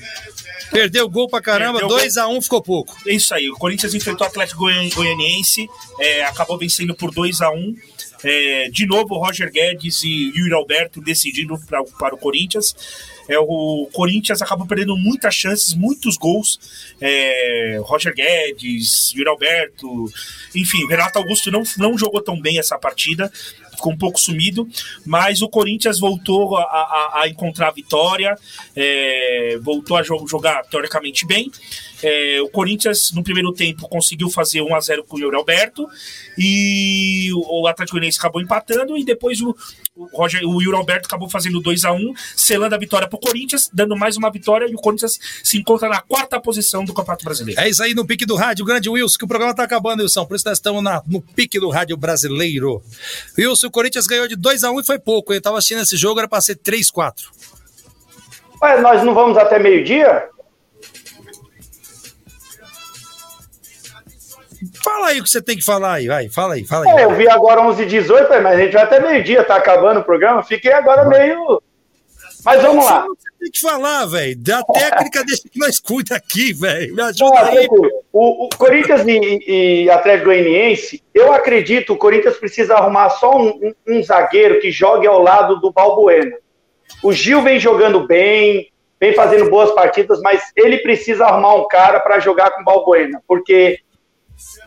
Perdeu gol pra caramba, Perdeu 2x1 ficou pouco. É isso aí. O Corinthians enfrentou o Atlético Goian- Goianiense, é, acabou vencendo por 2 a 1 É, de novo, o Roger Guedes e Yuri Alberto decidindo pra, para o Corinthians. É, o Corinthians acabou perdendo muitas chances, muitos gols. É, Roger Guedes, Yuri Alberto, enfim, o Renato Augusto não, não jogou tão bem essa partida, ficou um pouco sumido, mas o Corinthians voltou a, a- a encontrar a vitória, é, voltou a jo- jogar teoricamente bem. É, o Corinthians, no primeiro tempo, conseguiu fazer 1 a 0 com o Yuri Alberto e o Atlético Goianiense acabou empatando e depois o, o, Roger, o Yuri Alberto acabou fazendo 2 a 1 selando a vitória para o Corinthians, dando mais uma vitória e o Corinthians se encontra na quarta posição do Campeonato Brasileiro. É isso aí no pique do rádio, grande Wilson, que o programa tá acabando, Wilson. Por isso nós estamos na- no pique do rádio brasileiro. Wilson, o Corinthians ganhou de 2x1 e foi pouco. Eu tava assistindo esse jogo, era pra ser 3x4. Mas nós não vamos até meio-dia? Fala aí o que você tem que falar aí, vai. Fala aí, fala aí. É, eu vi agora 11h18, mas a gente vai até meio-dia, tá acabando o programa. Fiquei agora meio. Mas vamos lá. Você tem que falar, velho. Da técnica deixa que nós cuida aqui, velho. Me ajuda Não, aí. tranquilo. O, o Corinthians e, e Atlético Goianiense, eu acredito o Corinthians precisa arrumar só um, um- um zagueiro que jogue ao lado do Balbuena. O Gil vem jogando bem, vem fazendo boas partidas, mas ele precisa arrumar um cara para jogar com o Balbuena, porque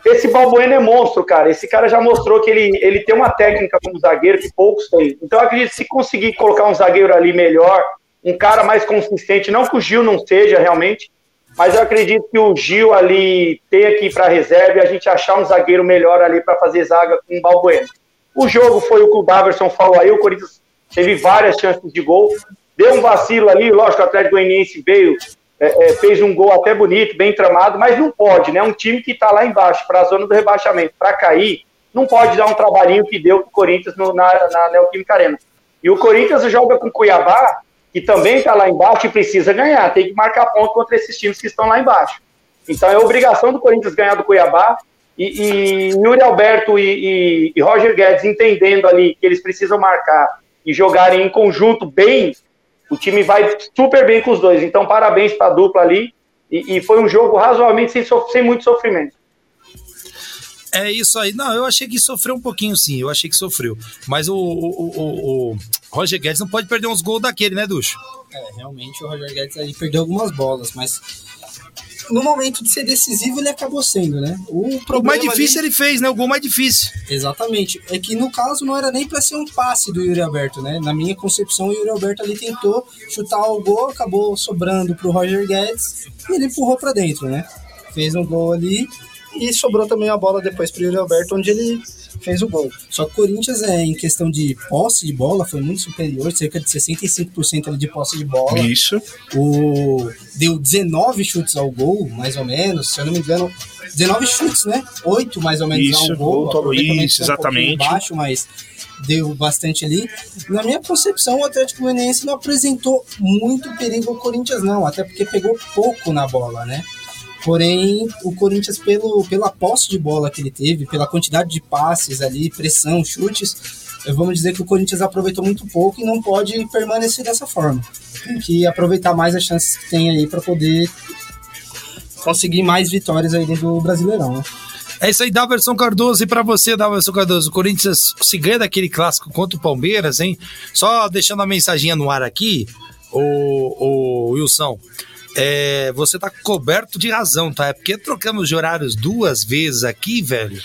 esse Balbuena é monstro, cara. Esse cara já mostrou que ele, ele tem uma técnica como zagueiro que poucos têm. Então eu acredito que se conseguir colocar um zagueiro ali melhor, um cara mais consistente, não que o Gil não seja realmente, mas eu acredito que o Gil ali tenha que ir para reserva e a gente achar um zagueiro melhor ali para fazer zaga com o Balbuena. O jogo foi o que o Daverson falou aí, o Corinthians teve várias chances de gol, deu um vacilo ali, lógico, o Atlético Goianiense veio, é, é, fez um gol até bonito, bem tramado, mas não pode, né? Um time que está lá embaixo, para a zona do rebaixamento, para cair, não pode dar um trabalhinho que deu para o Corinthians no- na, na Neoquímica Arena. E o Corinthians joga com o Cuiabá, que também está lá embaixo e precisa ganhar, tem que marcar ponto contra esses times que estão lá embaixo. Então é obrigação do Corinthians ganhar do Cuiabá e, e Yuri Alberto e, e- e Roger Guedes entendendo ali que eles precisam marcar e jogarem em conjunto bem, o time vai super bem com os dois. Então parabéns para a dupla ali e, e foi um jogo razoavelmente sem, sem muito sofrimento. É isso aí. Não, eu achei que sofreu um pouquinho, sim. Eu achei que sofreu. Mas o, o, o- o- o Roger Guedes não pode perder uns gols daquele, né, Ducho? É, realmente o Roger Guedes aí perdeu algumas bolas, mas no momento de ser decisivo ele acabou sendo, né? O O mais difícil ali- ele fez, né? O gol mais difícil. Exatamente. É que no caso não era nem para ser um passe do Yuri Alberto, né? Na minha concepção, o Yuri Alberto ali tentou chutar o gol, acabou sobrando pro Roger Guedes e ele empurrou para dentro, né? Fez um gol ali e sobrou também a bola depois pro Yuri Alberto, onde ele fez o gol. Só que o Corinthians, é, em questão de posse de bola, foi muito superior, cerca de 65% ali de posse de bola. Isso. O, deu 19 chutes ao gol, mais ou menos, se eu não me engano. 19 chutes, né? 8 mais ou menos Isso, ao gol. isso, foi um exatamente. baixo, mas deu bastante ali. Na minha concepção, o Atlético Goianiense não apresentou muito perigo ao Corinthians, não, até porque pegou pouco na bola, né? Porém, o Corinthians, pelo, pela posse de bola que ele teve, pela quantidade de passes ali, pressão, chutes, eh, vamos dizer que o Corinthians aproveitou muito pouco e não pode permanecer dessa forma. Tem que aproveitar mais as chances que tem aí para poder conseguir mais vitórias aí dentro do Brasileirão, né? É isso aí, Daverson Cardoso. E pra você, Daverson Cardoso, o Corinthians se ganha daquele clássico contra o Palmeiras, hein? Só deixando a mensaginha no ar aqui, o, o Wilson. É, você tá coberto de razão, tá? É porque trocamos de horários duas vezes aqui, velho.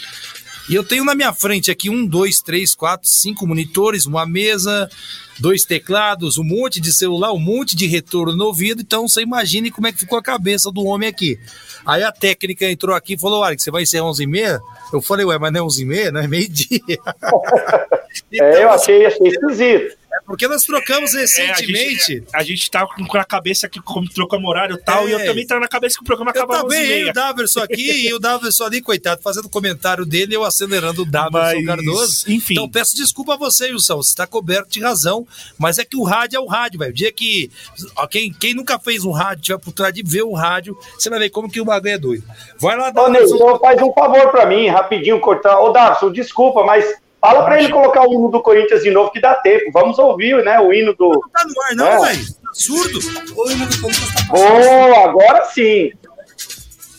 E eu tenho na minha frente aqui um, dois, três, quatro, cinco monitores, uma mesa, dois teclados, um monte de celular, um monte de retorno no ouvido. Então você imagine como é que ficou a cabeça do homem aqui. Aí a técnica entrou aqui e falou: Olha, você vai ser 11h30? Eu falei: Ué, mas não é 11h30? Não é meio-dia. É, eu achei, achei esquisito. É porque nós trocamos É, recentemente. gente, a gente tá com a cabeça que como trocamos horário e tal, É. e eu também tava na cabeça que o programa Eu acabava às também, 11h30. o Daverson aqui e o Daverson ali, coitado, fazendo o comentário dele e eu acelerando o Daverson Mas, Cardoso. enfim. Então peço desculpa a você, Wilson, você está coberto de razão, mas é que o rádio é o rádio, velho. O dia que ó, quem, quem nunca fez um rádio, tiver por trás de ver o rádio, você vai ver como que o bagulho é doido. Vai lá, Ô, Ney, Daverson. então faz um favor pra mim, rapidinho, cortar. Ô, Darson, desculpa, mas fala pra ele colocar o hino do Corinthians de novo, que dá tempo. Vamos ouvir, né, o hino do... Não tá no ar, não, É. velho. Tá surdo? O hino do Corinthians tá passando. Boa, agora sim.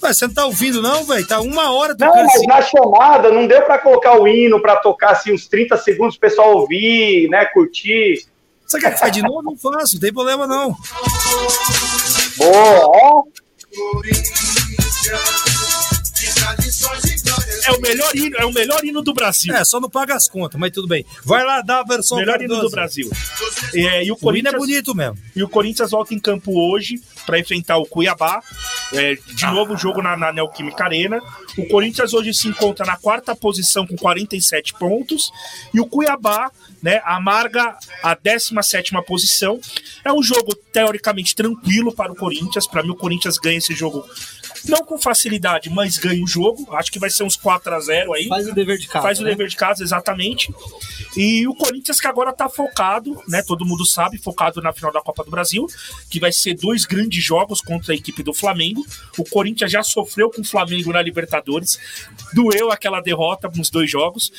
Ué, você não tá ouvindo, não, velho? Tá uma hora Não, mas assim. na chamada não deu pra colocar o hino pra tocar assim uns 30 segundos, o pessoal ouvir, né, curtir. Você quer que faça de novo? Não faço, não tem problema, não. Boa, ó. É o melhor hino, é o melhor hino do Brasil. É, só não paga as contas, mas tudo bem. Vai lá, Daverson melhor hino Cardoso. do Brasil. É, e o O hino Corinthians é bonito mesmo. E o Corinthians volta em campo hoje para enfrentar o Cuiabá. É, de novo, jogo na, na Neoquímica Arena. O Corinthians hoje se encontra na quarta posição com 47 pontos. E o Cuiabá né, amarga a 17 posição. É um jogo teoricamente tranquilo para o Corinthians. Para mim, o Corinthians ganha esse jogo. Não com facilidade, mas ganha o jogo. Acho que vai ser uns 4 a 0 aí. Faz o dever de casa. Faz o né? dever de casa, exatamente. E o Corinthians que agora tá focado, né? Todo mundo sabe, focado na final da Copa do Brasil, que vai ser dois grandes jogos contra a equipe do Flamengo. O Corinthians já sofreu com o Flamengo na Libertadores. Doeu aquela derrota nos dois jogos.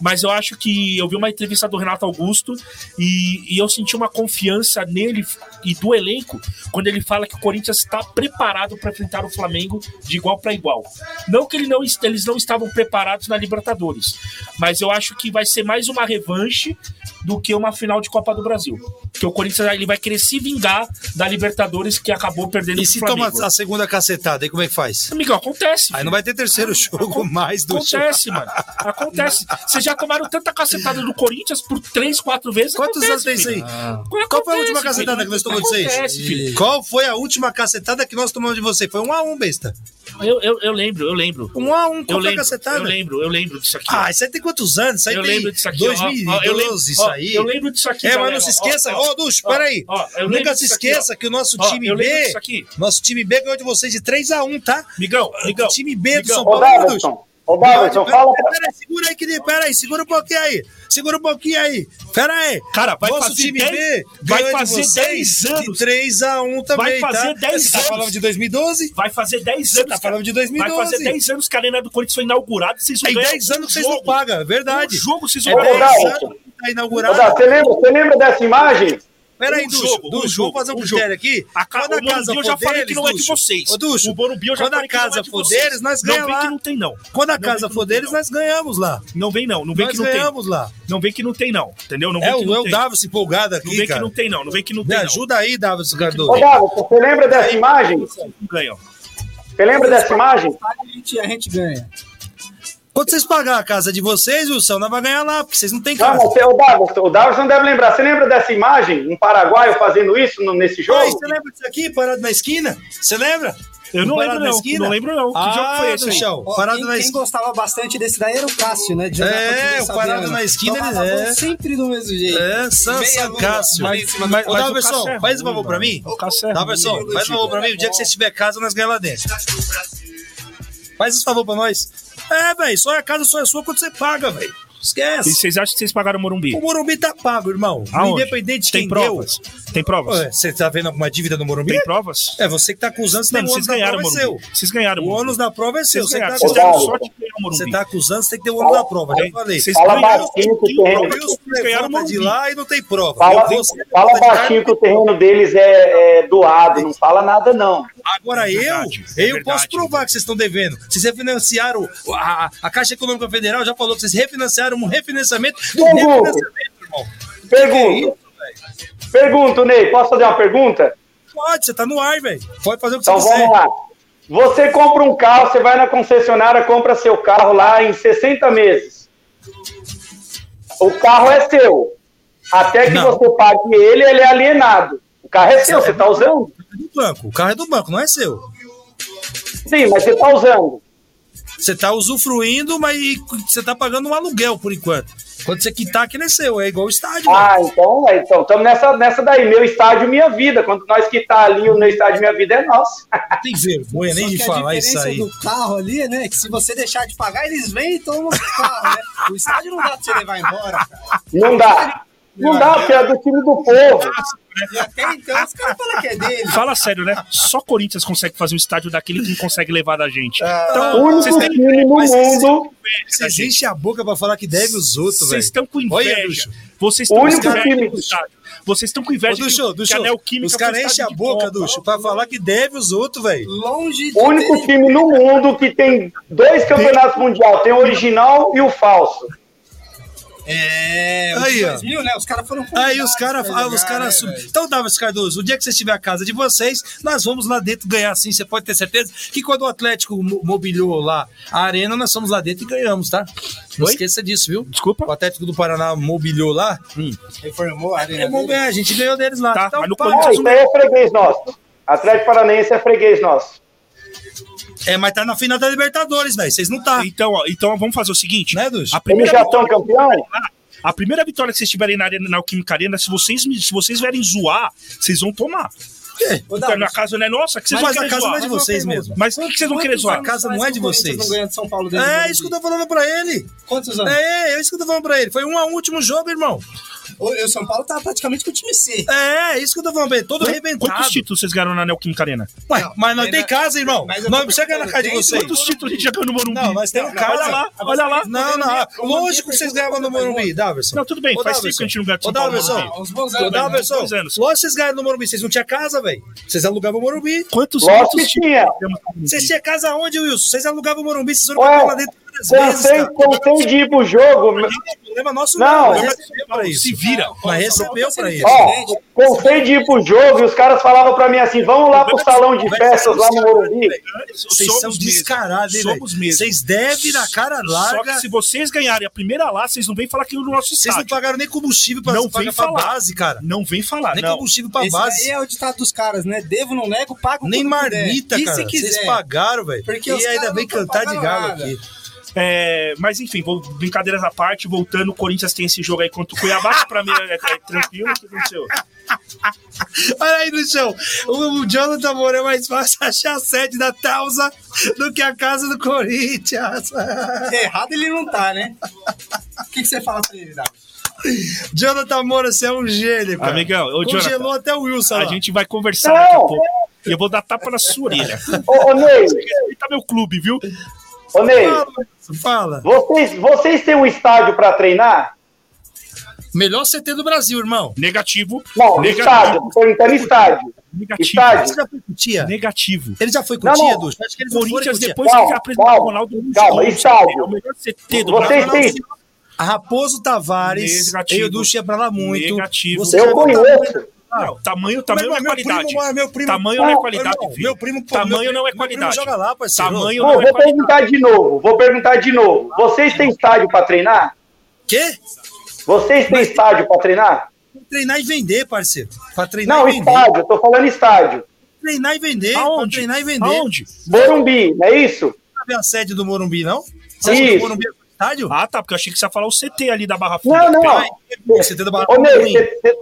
Mas eu acho que eu vi uma entrevista do Renato Augusto e, e eu senti uma confiança nele e do elenco quando ele fala que o Corinthians está preparado para enfrentar o Flamengo de igual para igual. Não que ele não, eles não estavam preparados na Libertadores, mas eu acho que vai ser mais uma revanche do que uma final de Copa do Brasil. Que o Corinthians ele vai querer se vingar da Libertadores que acabou perdendo E se toma a segunda cacetada, aí como é que faz? Amigão, acontece. Aí não vai ter terceiro jogo mais do Acontece, mano. Acontece. Vocês já tomaram tanta cacetada do Corinthians por três, quatro vezes. Quantos Acontece, anos tem isso aí? filho. Qual foi a última Acontece, cacetada filho. que nós tomamos de vocês? Acontece, filho. Qual foi a última cacetada que nós tomamos de você? Foi um a um, besta. Eu, eu, eu lembro, eu lembro. Um a um, Eu qual foi a cacetada? eu lembro, eu lembro disso aqui. Ah, isso aí tem quantos anos? Isso aí eu tem lembro disso aqui. ó, ó, 2012, eu lembro, isso aí. Eu lembro disso aqui. É, mas galera, não se esqueça. ó, Ô, Ducho, peraí. Nunca se esqueça que o nosso time B. Nosso time B ganhou de vocês de 3x1, tá? Migão, Migão. O time B do. São Ô, Paulo. Ducho? Ô, Davidson, fala. Peraí, segura aí, que peraí, segura um pouquinho aí. Segura um pouquinho aí. Pera aí. Cara, vai Nosso fazer time 10 B vai ganhou de fazer vocês 10 anos. de 3x1 também, Vai fazer tá? 10 Você tá anos. falando de 2012? Vai fazer 10 Você anos. tá cara. falando de 2012. Vai fazer 10 anos que a Arena do Corinthians foi inaugurada. Vocês não Tem ganham 10 anos que vocês não pagam, é verdade. Um jogo vocês É não Ô, 10 ganham. Davidson. anos que tá inaugurado. Você lembra, você lembra dessa imagem? Peraí, Um Ducho, jogo, um Ducho, jogo, vamos fazer um um critério jogo. aqui. A ca- Quando o a casa Morumbi eu já for falei deles, que não é de vocês. Ô, Ducho, O Morumbi eu já quando a que não é casa de for vocês. deles, nós Não ganhamos vem lá. que não tem, não. Quando a Não vem casa for não deles, não. nós ganhamos lá. Não vem, não. Não vem Nós que não tem. ganhamos lá. Não vem que não tem, não. Entendeu? Não vem É que o, não é o tem. Davis empolgado Não aqui, vem que não tem, não. Não vem que não Me tem, não. ajuda aí, Davis Ô, Cardoso. Davidson, você lembra dessa imagem? Não ganham. Você lembra dessa imagem? A gente ganha. Quando vocês pagar a casa de vocês, Wilson, nós vamos ganhar lá, porque vocês não têm Não, casa. você- o Davidson, o Davidson deve lembrar. Você lembra dessa imagem? Um paraguaio fazendo isso no- nesse Oi, jogo? você lembra disso aqui, parado na esquina? Você lembra? Eu não Parado lembro, na não. esquina? Não lembro, não. Que ah, jogo foi esse do aí? chão. Parado quem, na quem esquina. gostava bastante desse daí era o Cássio, né? De jogar É, o parado na esquina, ele é. sempre do mesmo jeito. É, San, Meia San lua, Cássio. mas- Mas, mas- mas, o Cássio é faz um favor pra mim. O Cássio é. Daverson, faz um favor pra mim. O dia que vocês tiver casa, nós ganhamos lá dentro. Faz esse favor pra nós. É, velho, só a casa só é sua quando você paga, velho. E Esquece. vocês acham que vocês pagaram o Morumbi? O Morumbi tá pago, irmão. Aonde? Independente de Tem quem provas? Tem deu. provas? Ué, Você tá vendo alguma dívida no Morumbi? Tem provas? É você que tá acusando, você tem Mano, o vocês ônus da ganharam o prova é seu. Morumbi. Vocês ganharam o O Morumbi. ônus da prova é seu. Vocês Você tá ganharam. Vocês acusando. deram sorte de ganhar o Você Morumbi. tá acusando, você tem que ter o ônus da prova. Já falei. Vocês Fala ganharam baixinho que o tem terreno. Vocês ganharam o levanta de Morumbi. lá e não tem prova. Fala, Você fala baixinho e que o terreno deles é, é doado. Não fala nada, não. Agora eu, verdade, é eu verdade. posso provar que vocês estão devendo. Vocês refinanciaram, a, a Caixa Econômica Federal já falou que vocês refinanciaram um refinanciamento do refinanciamento, irmão. Pergunta. Pergunta, Ney. Posso fazer uma pergunta? Pode, você tá no ar, velho. Pode fazer o que Então você quiser. vamos lá. Você compra um carro, você vai na concessionária, compra seu carro lá em 60 meses. O carro é seu. Até que Não. você pague ele, ele é alienado. O carro é seu, você está usando? É do banco. O carro é do banco, não é seu. Sim, mas você está usando. Você tá usufruindo, mas você tá pagando um aluguel por enquanto. Quando você quitar, aquele é seu. É igual o estádio. velho. Ah, então, é, então estamos nessa, nessa daí. Meu estádio, minha vida. Quando nós quitar ali o meu estádio, minha vida é nosso. Tem vergonha nem Só de que falar isso aí. do carro ali, né? Que se você deixar de pagar, eles vêm e tomam o carro, né? O estádio não dá pra você levar embora, cara. Não dá. Não dá, porque é do time do povo. E até então os caras falam que é dele. Fala sério, né? Só Corinthians consegue fazer um estádio daquele que não consegue levar da gente. O Então, único vocês têm time no mundo. Vocês enchem a boca pra falar que deve os outros, velho. Vocês estão com inveja. Vocês O estão com único inveja do estádio. Vocês estão com inveja Ducho, que a Neoquímica os caras enchem a boca. Ducho, pra falar que deve os outros, velho. Longe de O único time no mundo que tem dois campeonatos mundial. Tem o original e o falso. É, Aí, aí, ó. 2000, né? Os caras foram Aí os caras ah, os caras né? Então, Davis Cardoso, o dia que vocês tiver a casa de vocês, nós vamos lá dentro ganhar sim. Você pode ter certeza que quando o Atlético mo- mobiliou lá a arena, nós fomos lá dentro e ganhamos, tá? Não Oi? esqueça disso, viu? Desculpa? O Atlético do Paraná mobiliou lá. Reformou a arena É, a gente ganhou deles lá. Tá, Então, mas no pá, Corinthians Ah, isso aí é freguês nosso. Atlético Paranaense é freguês nosso. É, mas tá na final da Libertadores, velho. Vocês não tá. Então, ó, então vamos fazer o seguinte. Né, Ducho? A Eles primeira, já são campeão? a primeira vitória que vocês tiverem na arena na Alquímica Arena, se vocês, se vocês vierem zoar, vocês vão tomar. Quê? Ô, Porque Davi, a casa não é nossa, que vocês Mas vão a casa não é zoar. de vocês mesmo. Mas por que vocês vão querer zoar? A casa não é de vocês. Paulo É isso que eu tô falando pra ele. Quantos anos? É, é isso que eu tô falando pra ele. Foi um a um último jogo, irmão. O, o São Paulo tá praticamente com o time C. É, é isso que eu tô falando pra ele. Todo arrebentado. Quantos títulos vocês ganharam na Neoquímica Arena? Ué, Não, mas nós mas tem na- casa, irmão. mas eu Nós não chega na casa de vocês. Quantos títulos a gente já ganhou no Morumbi? Não, nós temos casa. olha lá, olha lá. Não, não. O Lógico que vocês ganhavam no Morumbi, Daverson. Não, tudo bem, Ô, faz tempo que a gente não ganha de São Ô, Paulo no Daverson. Morumbi. Ô, anos. né? Daverson. Lógico que vocês ganharam no Morumbi. Vocês não tinham casa, velho. Vocês alugavam o Morumbi. Quantos, Lógico que tinha. Vocês tinham casa onde, Wilson? Vocês alugavam o Morumbi. Vocês foram lá dentro várias vezes, cara. cansei de ir pro jogo. Problema nosso Não. Pra isso. Se vira. Nós recebeu pra isso. Ó, cansei de ir pro jogo e os caras falavam pra mim assim: vamos lá pro salão de festas lá no Morumbi. Vocês são descarados, hein? Somos mesmo. Vocês devem na cara Só larga. que se vocês ganharem a primeira lá, vocês não vêm falar aqui no nosso Vocês não estádio. pagaram nem combustível pra, Não vem pra falar. base, cara. Não vem falar, Nem não. combustível pra Esse base. daí é o ditado dos caras, né? Devo, não nego, pago Nem marmita, E cara. se quiser? Vocês pagaram, velho. Porque E ainda vem não cantar de galo aqui. É, mas enfim, vou, brincadeiras à parte, voltando, o Corinthians tem esse jogo aí contra o Cuiabá, que pra mim é, é tranquilo, o que aconteceu? Olha aí no chão. O, o Jonathan Moura é mais fácil achar a sede da Tausa do que a casa do Corinthians. Errado ele não tá, né? O que, que você fala pra ele, Davi? Jonathan Moura, você é um gênio, cara. Amigão, ô, Congelou Jonathan, até o Wilson A lá. gente vai conversar daqui a pouco. E eu vou dar tapa na sua orelha. Ô, ô Ney, Respeita meu clube, viu? Ô Ney, Fala, Fala. vocês, vocês têm um estádio pra treinar? Melhor CT do Brasil, irmão. Negativo. Não, negativo. estádio, perguntando estádio. Negativo. Estádio. Você já foi com tia? Negativo. Ele já foi com Não, tia? Acho que foram Corinthians, com tia. depois Calma, que apresentou o Ronaldo, calma, é estádio. o melhor CT do Vocês Brasil. têm. Raposo Tavares, Negativo. eu e ia pra lá muito. Negativo. Você Eu já Não, tamanho, tamanho não é qualidade. primo, meu primo, Tamanho não é Ah, qualidade, filho. meu primo, pô, Tamanho meu não é qualidade. joga lá, parceiro. Tamanho Não, não é vou qualidade. perguntar de novo, vou perguntar de novo. Vocês têm estádio pra treinar? Quê? Vocês têm estádio pra treinar? Treinar e vender, parceiro. Pra treinar Não, e vender. estádio, eu tô falando estádio. Treinar e vender. Aonde? treinar e vender. Aonde? Morumbi, não é isso? Sabe a sede do Morumbi, não? Você acha que o Isso. Morumbi é estádio? Ah, tá, porque eu achei que você ia falar o CT ali da Barra Funda. Não, não. Ai, Você tem do Barra Ô, ruim. você- você-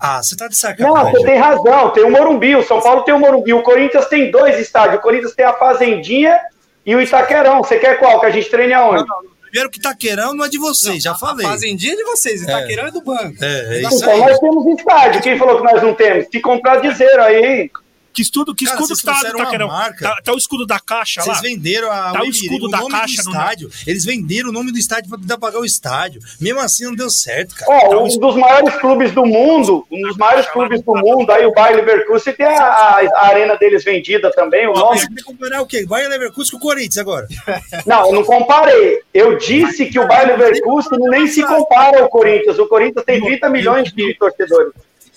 Ah, você tá de não, sacanagem. você tem razão. Tem o Morumbi, o São Paulo tem o Morumbi. O Corinthians tem dois estádios. O Corinthians tem a Fazendinha e o Itaquerão. Você quer qual? Que a gente treine aonde? Primeiro que Taqueirão não é de vocês, já falei. Fazendinha de vocês, Itaquerão é do banco. É, é isso Então aí. nós temos estádio. Quem falou que nós não temos? Se comprar de zero aí, hein? Que escudo, que Cara, escudo vocês que tá, tá querendo? marca. Tá, tá o escudo da caixa Vocês lá? venderam a, Tá o escudo o da nome caixa do no- estádio. Eles venderam o nome do estádio pra tentar pagar o estádio. Mesmo assim, não deu certo, cara. Ó, um dos maiores clubes do mundo, um dos maiores clubes do mundo, aí o Bayer Leverkusen tem a, a- a arena deles vendida também, o nome. Você quer comparar o quê? Bayern Leverkusen com o Corinthians agora. Não, eu não comparei. Eu disse que o Bayer Leverkusen nem se compara ao Corinthians. O Corinthians tem 30 milhões de torcedores.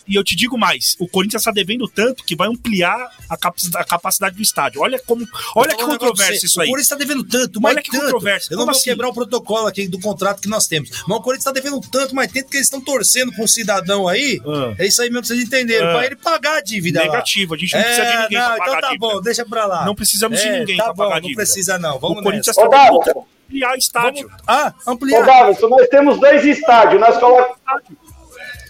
E eu te digo mais, o Corinthians tá devendo tanto que vai ampliar a, capac- a capacidade do estádio. Olha como, olha que controvérsia isso O aí. Corinthians tá devendo tanto, mas Olha que tanto. controvérsia. Eu não Como vou assim? quebrar o protocolo aqui do contrato que nós temos. Mas o Corinthians tá devendo tanto, mas tanto que eles estão torcendo pra um cidadão aí. Ah. É isso aí mesmo que vocês entenderam. Ah. Pra ele pagar a dívida lá. Negativo, a gente não precisa de ninguém não, pra pagar então tá a dívida. bom, deixa pra lá. Não precisamos de É, ninguém tá pra bom, não dívida. precisa não. Vamos o Corinthians nessa. tá Ô, devendo ampliar estádio. Vamos- Ah, Ô, ampliar. Davidson, nós temos dois estádios. Nós colocamos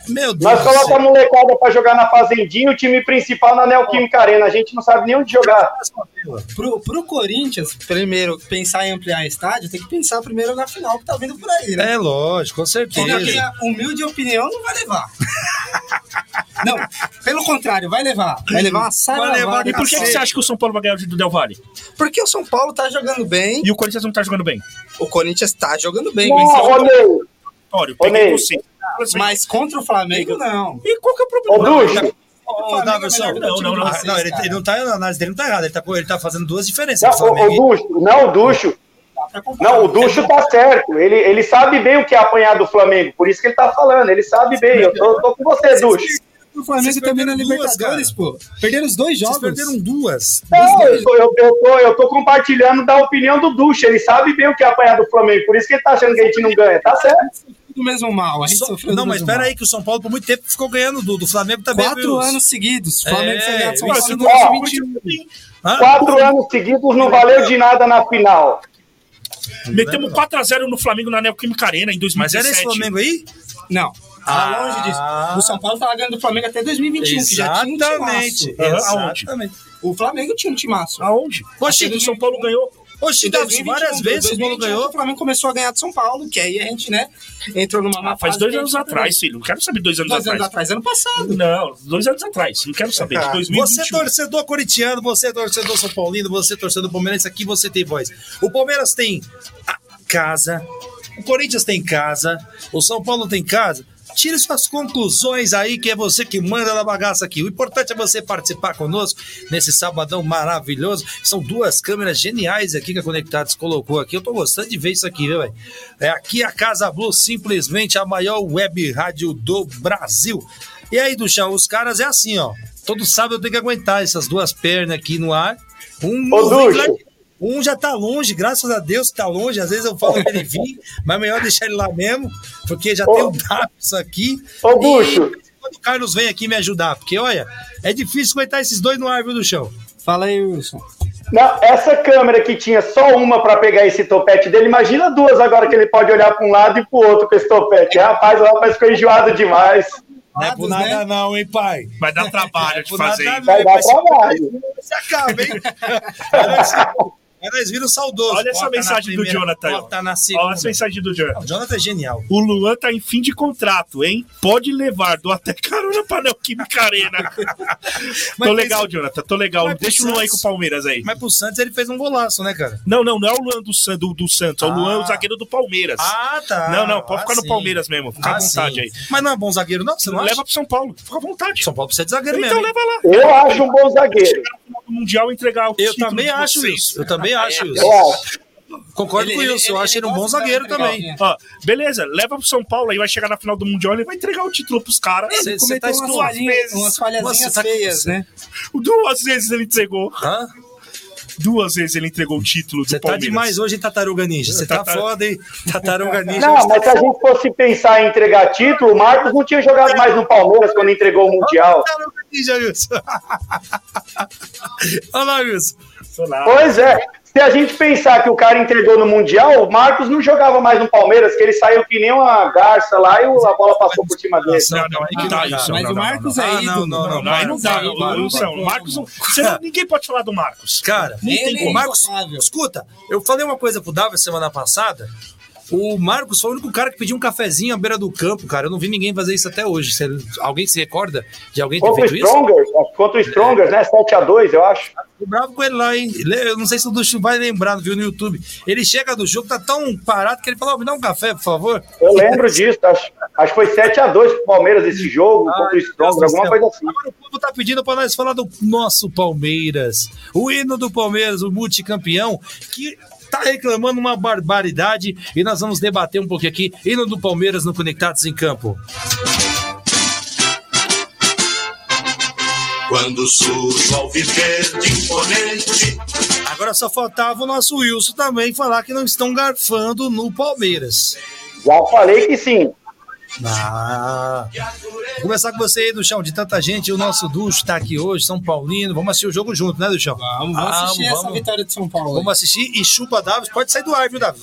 Meu Deus. nós colocamos a molecada pra jogar na Fazendinha e o time principal na Neoquímica Arena. A gente não sabe nem onde jogar. Pro, pro Corinthians, primeiro, pensar em ampliar estádio, tem que pensar primeiro na final que tá vindo por aí, né? É lógico, com certeza. na minha humilde opinião não vai levar. não, pelo contrário, vai levar. Vai levar uma saravada. levar E por que, que você acha que o São Paulo vai ganhar do Del Valle? Porque o São Paulo tá jogando bem, E o Corinthians não tá jogando bem? o Corinthians tá jogando bem. Não, venceu ô, Ney, Olha, eu Ô, Mas contra o Flamengo, não. E qual que é o ô problema? Ducho, Ô, Davidson, é melhor que o não, não, não. Vocês, não, ele, cara. ele não tá, a análise dele não tá errada. Ele tá, ele tá fazendo duas diferenças. não, ô, Flamengo. Ducho, não, o Ducho, Pra comparar. não, o Ducho tá certo. Ele, ele sabe bem o que é apanhar do Flamengo. Por isso que ele tá falando. Ele sabe bem. Eu tô, tô com você, Ducho. O Flamengo Vocês também na Libertadores, pô. Perderam os dois Vocês jogos. perderam duas. Não, eu tô, eu, eu tô, eu tô compartilhando da opinião do Ducho. Ele sabe bem o que é apanhar do Flamengo. Por isso que ele tá achando que a gente não ganha. Tá certo. Do mesmo mal. A gente Só- sofreu não, do mas mesmo espera mal. aí que o São Paulo por muito tempo ficou ganhando do, do Flamengo também. Quatro viu? anos seguidos. Flamengo É, foi ganhar de São Paulo em não- 2021. Hã? Quatro anos seguidos não valeu de nada na final. Metemos 4x0 no Flamengo na Neoquímica Arena em 2017. Mas era esse Flamengo aí? Não. Tava longe disso. O São Paulo tava ganhando do Flamengo até 2021, que já tinha um Exatamente. timaço. Aonde? Exatamente. O Flamengo tinha um timaço. Aonde? Aquele do São Paulo ganhou. Davi, 2021, várias vezes o São Paulo 2021, ganhou. O Flamengo começou a ganhar de São Paulo, que aí a gente, né, entrou numa Ah, faz dois anos gente atrás, filho. Não quero saber dois anos Dois atrás. anos atrás, ano passado. Não, dois anos atrás. Não quero saber. De 2021. Você é torcedor corintiano, você é torcedor São Paulino, você é torcedor palmeirense, aqui você tem voz. O Palmeiras tem casa, o Corinthians tem casa, o São Paulo tem casa. Tire suas conclusões aí, que é você que manda na bagaça aqui. O importante é você participar conosco nesse sabadão maravilhoso. São duas câmeras geniais aqui que a Conectados colocou aqui. Eu tô gostando de ver isso aqui, viu, velho? É aqui a Casa Blue, simplesmente a maior web rádio do Brasil. E aí, do chão, os caras é assim, ó. Todo sábado eu tenho que aguentar essas duas pernas aqui no ar. Um, Ô, Ducho. Um já tá longe, graças a Deus que tá longe. Às vezes eu falo pra ele vir, mas é melhor deixar ele lá mesmo, porque já Ô. tem o Daps aqui. Ô, E Ducho. Quando o Carlos vem aqui me ajudar, porque olha, é difícil aguentar esses dois no ar, viu, do chão. Fala aí, Wilson. Não, essa câmera que tinha só uma pra pegar esse topete dele, imagina duas agora que ele pode olhar pra um lado e pro outro com esse topete. Rapaz, o rapaz ficou enjoado demais. Não é por Lados, nada né? não, hein, pai? Vai dar trabalho de Por fazer. nada hein? Vai dar Vai ser- trabalho. Se acaba, hein? Aí nós- vira o saudoso. Olha essa mensagem do Jonathan. Bota na Olha segunda. essa mensagem do Jonathan. O Jonathan é genial. O Luan tá em fim de contrato, hein? Pode levar, dou até carona pra Neoquímica Arena. Mas tô pensa- legal, Jonathan, tô legal. Mas Deixa o Luan aí com o Palmeiras aí. Mas pro Santos ele fez um golaço, né, cara? Não, não, não é o Luan do, San- do, do Santos, é o Ah. Luan, o zagueiro do Palmeiras. Ah, tá. Não, não, pode Ah, ficar no sim. Palmeiras mesmo, fica à Ah, vontade sim. aí. Mas não é bom zagueiro, não? Você não Leva acha? pro São Paulo, fica à vontade. São Paulo precisa de zagueiro Então mesmo. hein? leva lá. Eu acho um bom zagueiro. No Mundial entregar o Eu também acho isso. Eu também acho isso. Eu acho. Concordo Ele- com ele- isso. Eu ele- acho ele um ele bom zagueiro também. Ó, beleza, leva pro São Paulo, aí vai chegar na final do Mundial, ele vai entregar o título pros caras. Cê- cê Cometeu tá umas falhinhas, umas falhazinhas Nossa, tá- feias, né? Duas vezes ele entregou. Hã? Duas vezes ele entregou o título do Você tá Palmeiras. demais hoje em Tartaruga Ninja. Você tá Tatar- foda, hein? Tartaruga Ninja. Não, mas se a gente fosse pensar em entregar título, o Marcos não tinha jogado mais no Palmeiras quando entregou o Mundial. Tartaruga Ninja, Wilson. Olha lá, Wilson. Pois é. Se a gente pensar que o cara entregou no Mundial, o Marcos não jogava mais no Palmeiras, que ele saiu que nem uma garça lá e a bola passou por cima dele. Não, não, aí que tá isso. Mas não, o Marcos é Ah, ídolo. não, não, Não, aí não dá. Não, O- Marcos Ninguém pode falar do Marcos. Cara, Ele o é Marcos. Escuta, eu falei uma coisa pro Davi semana passada. O Marcos foi o único cara que pediu um cafezinho à beira do campo, cara. Eu não vi ninguém fazer isso até hoje. Você- alguém se recorda de alguém ter Contra o feito isso? Strongers, contra o Strongers, né? 7x2, eu acho. Tô bravo com ele lá, hein? Eu não sei se o Ducho vai lembrar, viu, no YouTube. Ele chega do jogo, tá tão parado que ele falou: "Ó, me dá um café, por favor. Eu lembro disso. Acho, acho que foi 7x2 pro Palmeiras esse jogo, contra o Ai, Deus Strongers, alguma coisa assim. Agora o povo tá pedindo pra nós falar do nosso Palmeiras. O hino do Palmeiras, o multicampeão, que tá reclamando uma barbaridade. E nós vamos debater um pouquinho aqui. Hino do Palmeiras no Conectados em Campo. Quando surge o alviverde imponente, Agora só faltava o nosso Wilson também falar que não estão garfando no Palmeiras. Já falei que sim. Ah. Vou começar com você aí, do chão, de tanta gente. O nosso Ducho tá aqui hoje, São Paulino. Vamos assistir o jogo junto, né, Duchão? Vamos, vamos Ah, assistir essa vamos. vitória de São Paulo. Vamos assistir e chupa Davis. Pode sair do ar, viu, Davis?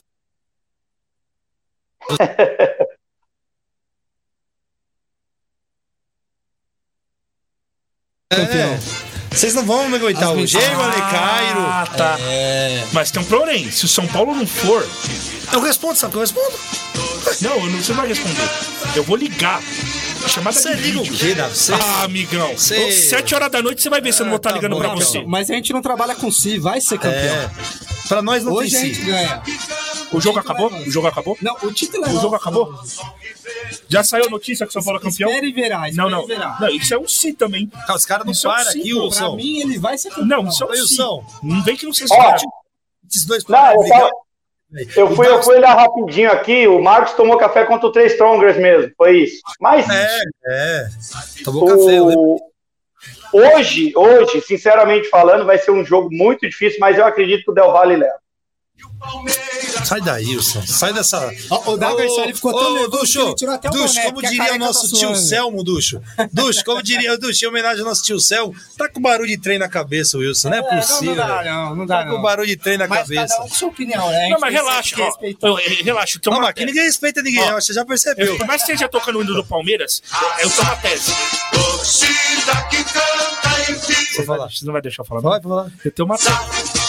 É. Vocês não vão me aguentar As hoje, hein, Ale Cairo? Ah, tá. Mas tem um porém. Se o São Paulo não for, Eu respondo, sabe que eu respondo? Não, eu não, você não vai responder. Eu vou ligar. Chamada Você de liga o vídeo. quê, Davis? Você- Ah, amigão. Você- Sete horas da noite você vai ver se eu não vou estar tá ligando bom, pra tá você. Mas a gente não trabalha com si, vai ser campeão. É. Pra nós não Hoje a tem gente si. ganha. O jogo acabou? é. O jogo acabou? Não, o título é O jogo nosso. acabou? Já saiu a notícia que o São Paulo é campeão? Espere e verá, Não, espere não. verá. Não, isso é um sim também. Ah, Os caras não Isso é um param aqui, Wilson. Pra mim, ele vai ser campeão. Não, isso é um. Wilson. Não vem que não seja Ó, Esses dois Não, param eu, tava- eu fui, eu fui olhar rapidinho aqui, o Marcos tomou café contra o Três Strongers mesmo, foi isso. Mas É, é. Tomou café, eu o... hoje, hoje, sinceramente falando, vai ser um jogo muito difícil, mas eu acredito que o Del Valle leva. Sai daí, Wilson. Sai dessa. Ó, o Daverson, ele ficou tão Ô, nervoso Ducho, que ele tirou até o Ducho, boné, como a diria o nosso tá tio. Selmo, Ducho. Ducho, como diria o Ducho, em homenagem ao nosso tio Selmo, tá com barulho de trem na cabeça, Wilson. Não é, É, não, possível. não dá, não, não dá, Tá com não. barulho de trem na Mas cabeça. cada um com sua opinião, né? A Não, mas relaxa, ó. Eu- Relaxa, Não, mas aqui ninguém respeita ninguém, Ó, você já percebeu. Por mais que esteja tocando o hino do Palmeiras, eu tenho uma tese. Torcida que canta em Você falar. Você não vai deixar eu falar, não? Pode falar. Eu tenho uma tese.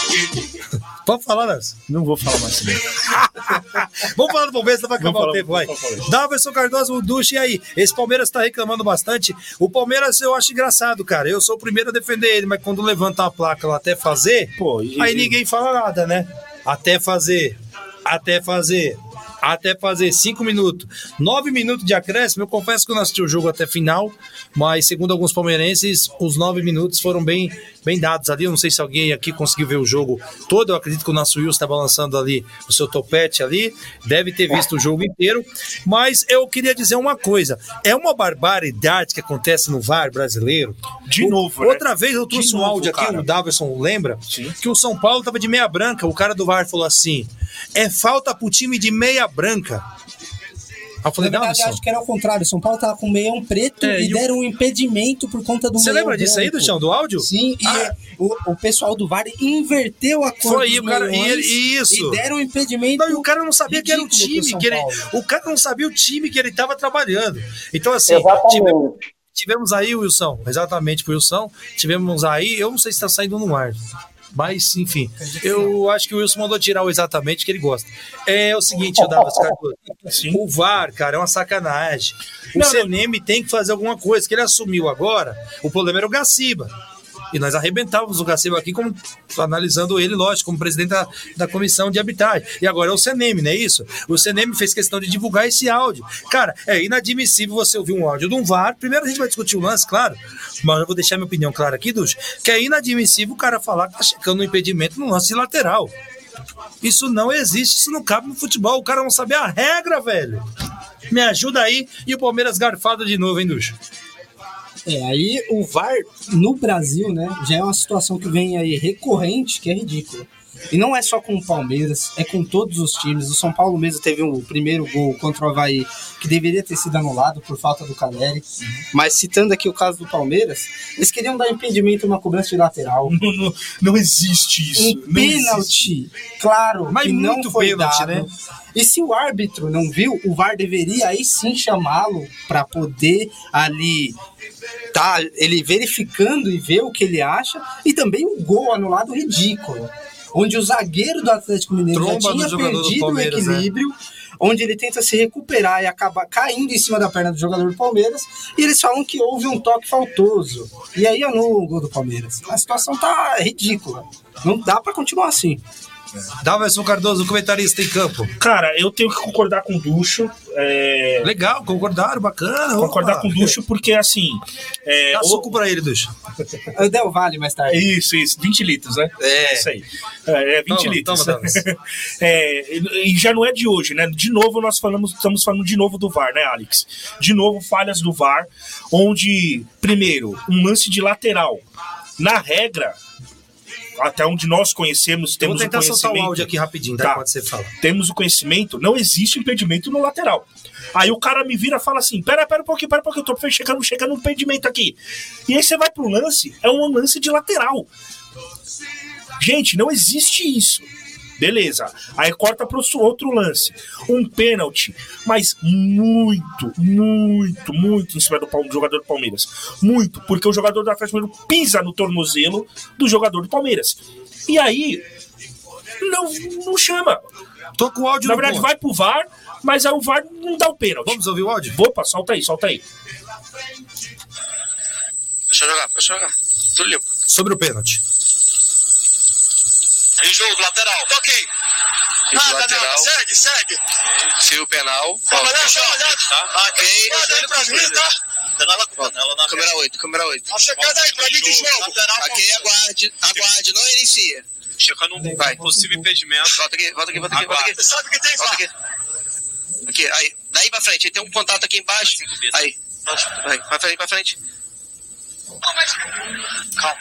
Pode falar, Nelson. Não vou falar mais Vamos falar do Palmeiras, vai acabar o tempo, vai. Daverson Cardoso, o Duche, e aí? Esse Palmeiras tá reclamando bastante. O Palmeiras eu acho engraçado, cara. Eu sou o primeiro a defender ele, mas quando levanta a placa lá até fazer, Pô, e- aí ninguém fala nada, né? Até fazer, até fazer. Até fazer cinco minutos. Nove minutos de acréscimo. Eu confesso que eu não assisti o jogo até final, mas segundo alguns palmeirenses, os nove minutos foram bem, bem dados ali. Eu não sei se alguém aqui conseguiu ver o jogo todo. Eu acredito que o nosso Wilson estava lançando ali o seu topete ali. Deve ter visto o jogo inteiro. Mas eu queria dizer uma coisa: é uma barbaridade que acontece no VAR brasileiro. De O- novo, né? Outra vez eu trouxe De um novo, áudio aqui, o Daverson lembra? Que o São Paulo tava de meia branca. O cara do VAR falou assim: é falta pro time de meia branca. Aí eu falei, Na verdade, acho que era o contrário. São Paulo tava com meião preto É, e e o- deram um impedimento por conta do Você lembra disso aí, branco. do chão, do áudio? Sim, e Ah. o, o pessoal do VAR inverteu a cor Foi, dos e o cara- e ele- isso. e deram um impedimento. Não, e o cara não sabia que era o time, que ele, o cara não sabia o time que ele tava trabalhando. Então, assim, Exatamente. tivemos, tivemos aí, Wilson, exatamente pro Wilson, tivemos aí, eu não sei se tá saindo no ar. Mas, enfim, eu acho que o Wilson mandou tirar o exatamente que ele gosta. É o seguinte, eu dava O VAR, cara, é uma sacanagem. O Não, CNM tem que fazer alguma coisa, que ele assumiu agora. O problema era o Gaciba. E nós arrebentávamos o Gaciba aqui, como, analisando ele, lógico, como presidente da, da comissão de arbitragem. E agora é o CNM, não é isso? O CNM fez questão de divulgar esse áudio. Cara, é inadmissível você ouvir um áudio de um VAR. Primeiro a gente vai discutir o lance, claro, mas eu vou deixar minha opinião clara aqui, Ducho, que é inadmissível o cara falar que tá checando um impedimento no lance lateral. Isso não existe, isso não cabe no futebol. O cara não sabe a regra, velho. Me ajuda aí. E o Palmeiras garfado de novo, hein, Ducho? É, aí o VAR no Brasil, né, já é uma situação que vem aí recorrente, que é ridícula. E não é só com o Palmeiras, é com todos os times. O São Paulo mesmo teve o primeiro gol contra o Havaí, que deveria ter sido anulado por falta do Caleri. Mas citando aqui o caso do Palmeiras, eles queriam dar impedimento numa cobrança de lateral. Não, não, não existe isso. Um não existe. pênalti, claro, Mas que não foi pênalti, dado. né? E se o árbitro não viu, o VAR deveria aí sim chamá-lo para poder ali tá ele verificando e ver o que ele acha e também um gol anulado ridículo, onde o zagueiro do Atlético Mineiro Tromba já tinha perdido o né? equilíbrio, onde ele tenta se recuperar e acaba caindo em cima da perna do jogador do Palmeiras, e eles falam que houve um toque faltoso. E aí anula o gol do Palmeiras. A situação tá ridícula. Não dá para continuar assim. Daverson Cardoso, comentarista em campo. Cara, eu tenho que concordar com o Ducho. é, Legal, concordaram, bacana. concordar opa. com o Ducho, porque assim. É, Dá o- suco pra ele, Ducho. Eu Del Vale mais tarde. Isso, isso, 20 litros, né? É. Isso aí. É, é 20 Toma, litros. toma. É, e e já não é de hoje, né? De novo, nós falamos, estamos falando de novo do VAR, né, Alex? De novo, falhas do VAR, onde, primeiro, um lance de lateral. Na regra, até onde nós conhecemos, vou temos o tentar soltar o áudio aqui rapidinho, daí Tá. pode ser fala. Temos o conhecimento, não existe impedimento no lateral. Aí o cara me vira e fala assim: pera, pera um pouquinho, pera um pouquinho, eu tô chegando, chegando no impedimento aqui. E aí você vai pro lance, é um lance de lateral. Gente, não existe isso. Beleza. Aí corta pro su- outro lance. Um pênalti, mas muito, muito, muito em cima do, do jogador do Palmeiras. Muito, porque o jogador do Atlético Mineiro pisa no tornozelo do jogador do Palmeiras. E aí, não, não chama. Tô com o áudio Na verdade, ponto. vai pro VAR, mas aí o VAR não dá o pênalti. Vamos ouvir o áudio? Opa, solta aí, solta aí. Deixa eu jogar, deixa eu jogar. Tudo limpo. Sobre o pênalti. Em jogo, lateral. Toquei. Nada, lateral. nada. Segue, segue. Se o penal. Calma, deixa eu olhar. Tá? Ok. Olha pra mim, tá? Penal canela na Câmera 8, câmera 8. A chegada aí, pra mim de jogo. Ok, aguarde, aguarde, não inicia. Checando um Vai. possível impedimento. Volta aqui, volta aqui, volta aqui, volta aqui. Você sabe que tem, Volta aqui. Aqui, aí. Daí pra frente, tem um contato aqui embaixo. Aí. Vai, pra frente, pra frente.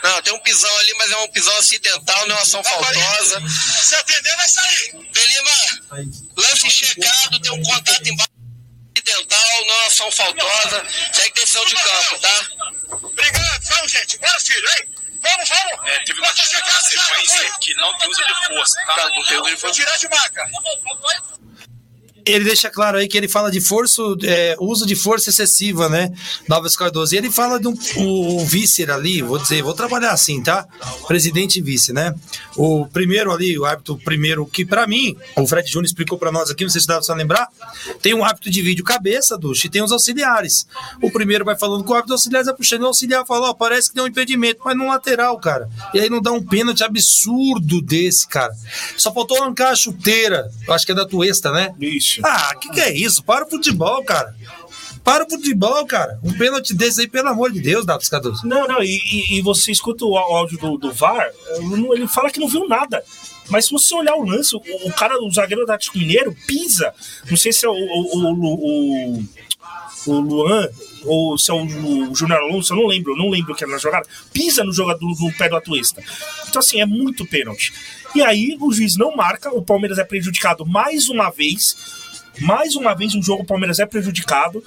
Não, tem um pisão ali, mas é um pisão acidental, não é uma ação faltosa. Se atender, vai sair. Belima, lance checado, tem um contato embaixo. Acidental, não é uma ação faltosa. Segue decisão de campo, tá? Obrigado, vamos, gente. Bora, filho, hein? Vamos, vamos! É, teve uma sequência que não tem uso de força, tá? Não tem uso de força. Tirar de maca! Ele deixa claro aí que ele fala de força, é, uso de força excessiva, né? Novas Cardoso. E ele fala de um o vice ali, vou dizer, vou trabalhar assim, tá? Presidente e vice, né? O primeiro ali, o árbitro primeiro, que para mim, o Fred Júnior explicou para nós aqui, não sei se dá pra lembrar, tem um árbitro de vídeo cabeça, Ducho, e tem os auxiliares. O primeiro vai falando com o árbitro, o auxiliar vai puxando, o auxiliar fala, ó, parece que tem um impedimento, mas no lateral, cara. E aí não dá um pênalti absurdo desse, cara. Só faltou arrancar a chuteira, eu acho que é da Tuesta, né? Isso. Ah, que que é isso? Para o futebol, cara. Para o futebol, cara. Um pênalti desse aí, pelo amor de Deus, Davi Cardoso. Não, não, e, e, você escuta o áudio do, do VAR, ele fala que não viu nada. Mas se você olhar o lance, o, o cara, o zagueiro do Atlético Mineiro, pisa. Não sei se é o, o, o, o Luan ou se é o, Júnior Alonso, eu não lembro, não lembro que era na jogada, pisa no jogador no pé do Atuesta. Então, assim, é muito pênalti. E aí o juiz não marca, o Palmeiras é prejudicado mais uma vez mais uma vez, um jogo o Palmeiras é prejudicado.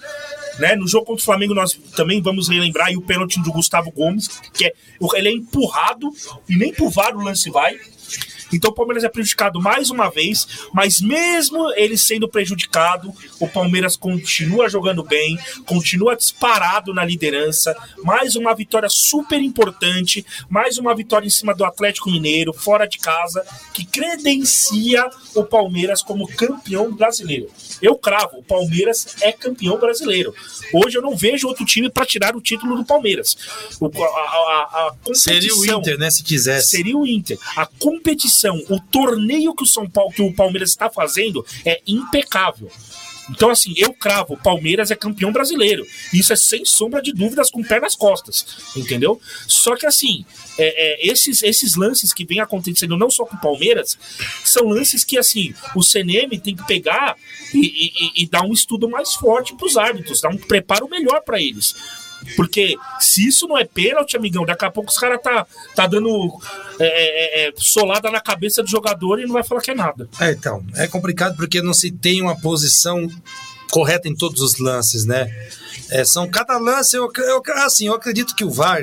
Né? No jogo contra o Flamengo, nós também vamos relembrar o pênalti do Gustavo Gomes, que é, ele é empurrado e nem por VAR o lance vai. Então o Palmeiras é prejudicado mais uma vez, mas mesmo ele sendo prejudicado, o Palmeiras continua jogando bem, continua disparado na liderança. Mais uma vitória super importante, mais uma vitória em cima do Atlético Mineiro, fora de casa, que credencia o Palmeiras como campeão brasileiro. Eu cravo, o Palmeiras é campeão brasileiro. Hoje eu não vejo outro time para tirar o título do Palmeiras. O, a, a, a seria o Inter, né? Se quisesse. Seria o Inter. A competição, o torneio que o São Paulo, que o Palmeiras está fazendo é impecável. Então, assim, eu cravo, Palmeiras é campeão brasileiro. Isso é sem sombra de dúvidas, com o pé nas costas, entendeu? Só que, assim, é, é, esses, esses lances que vem acontecendo, não só com o Palmeiras, são lances que, assim, o CNM tem que pegar e, e, e dar um estudo mais forte para os árbitros, dar um preparo melhor para eles. Porque se isso não é pênalti, amigão, daqui a pouco os caras tá, tá dando é, é, é, solada na cabeça do jogador e não vai falar que é nada. É, então, é complicado porque não se tem uma posição correta em todos os lances, né? É, são cada lance, eu, eu, assim, eu acredito que o VAR,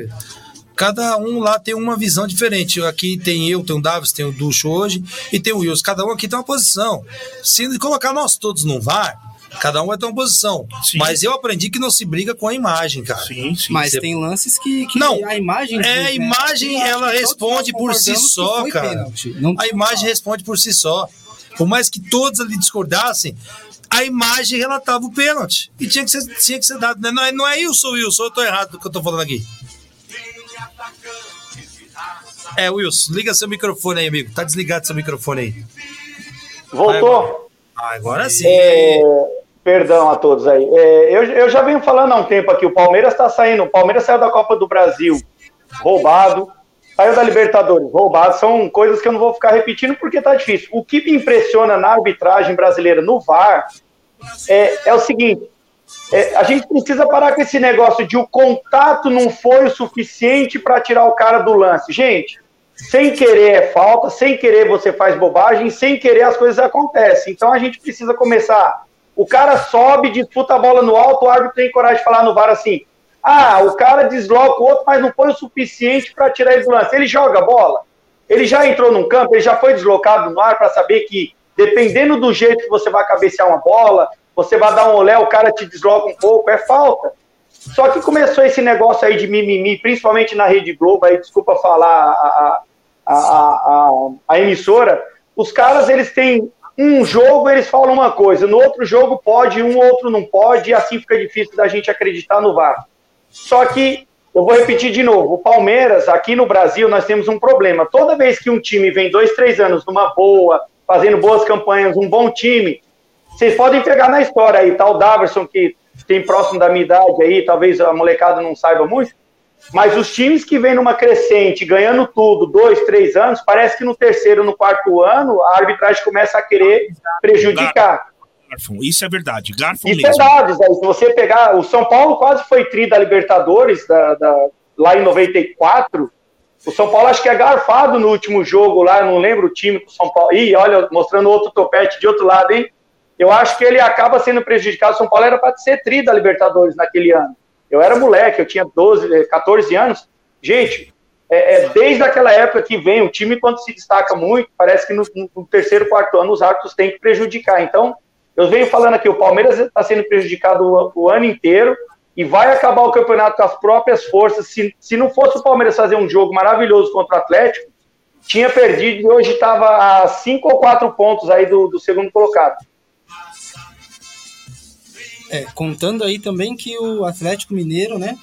cada um lá tem uma visão diferente. Aqui tem eu, tem o Davis, tem o Ducho hoje e tem o Wilson. Cada um aqui tem uma posição. Se colocar nós todos no VAR, Cada um vai ter uma posição. Sim. Mas eu aprendi que não se briga com a imagem, cara. Sim, sim. Mas Você... tem lances que, que, não, a imagem. É, a imagem, né? ela responde por si só, cara. a imagem responde por si só. Por mais que todos ali discordassem, a imagem relatava o pênalti. E tinha que ser, tinha que ser dado. Né? Não é, não é Wilson, Wilson, eu tô errado do que eu tô falando aqui. É, Wilson, liga seu microfone aí, amigo. Tá desligado seu microfone aí. Voltou. Ah, agora sim. É, Perdão a todos aí. É, eu, eu já venho falando há um tempo aqui, o Palmeiras está saindo, o Palmeiras saiu da Copa do Brasil roubado, saiu da Libertadores roubado, são coisas que eu não vou ficar repetindo porque tá difícil. O que me impressiona na arbitragem brasileira no VAR é, é o seguinte, é, a gente precisa parar com esse negócio de o contato não foi o suficiente para tirar o cara do lance. Gente, sem querer é falta, sem querer você faz bobagem, sem querer as coisas acontecem. Então a gente precisa começar o cara sobe, disputa a bola no alto, o árbitro tem coragem de falar no VAR assim: ah, o cara desloca o outro, mas não foi o suficiente para tirar ele do lance. Ele joga a bola, ele já entrou num campo, ele já foi deslocado no ar para saber que, dependendo do jeito que você vai cabecear uma bola, você vai dar um olé, o cara te desloca um pouco, é falta. Só que começou esse negócio aí de mimimi, principalmente na Rede Globo, aí desculpa falar a, a, a, a, a emissora, os caras eles têm um jogo eles falam uma coisa, no outro jogo pode, um outro não pode, e assim fica difícil da gente acreditar no VAR. Só que, eu vou repetir de novo, o Palmeiras, aqui no Brasil, nós temos um problema. Toda vez que um time vem dois, três anos numa boa, fazendo boas campanhas, um bom time, vocês podem pegar na história aí, tal tá Daverson, que tem próximo da minha idade aí, talvez a molecada não saiba muito, mas os times que vêm numa crescente, ganhando tudo, dois, três anos, parece que no terceiro, no quarto ano, a arbitragem começa a querer prejudicar. Garfon, isso é verdade. Garfon isso é mesmo. é dados. Se você pegar, o São Paulo quase foi tri da Libertadores, da, da, lá em 94, o São Paulo acho que é garfado no último jogo lá, não lembro o time do São Paulo. Ih, olha, mostrando outro topete de outro lado, hein? Eu acho que ele acaba sendo prejudicado. O São Paulo era para ser tri da Libertadores naquele ano. Eu era moleque, eu tinha 12, 14 anos. Gente, é, é, desde aquela época que vem, o time, quando se destaca muito, parece que no, no terceiro, quarto ano os árbitros têm que prejudicar. Então, eu venho falando aqui, o Palmeiras está sendo prejudicado o, o, ano inteiro e vai acabar o campeonato com as próprias forças. Se, se não fosse o Palmeiras fazer um jogo maravilhoso contra o Atlético, tinha perdido e hoje estava a cinco ou quatro pontos aí do, do segundo colocado. É, contando aí também que o Atlético Mineiro, né,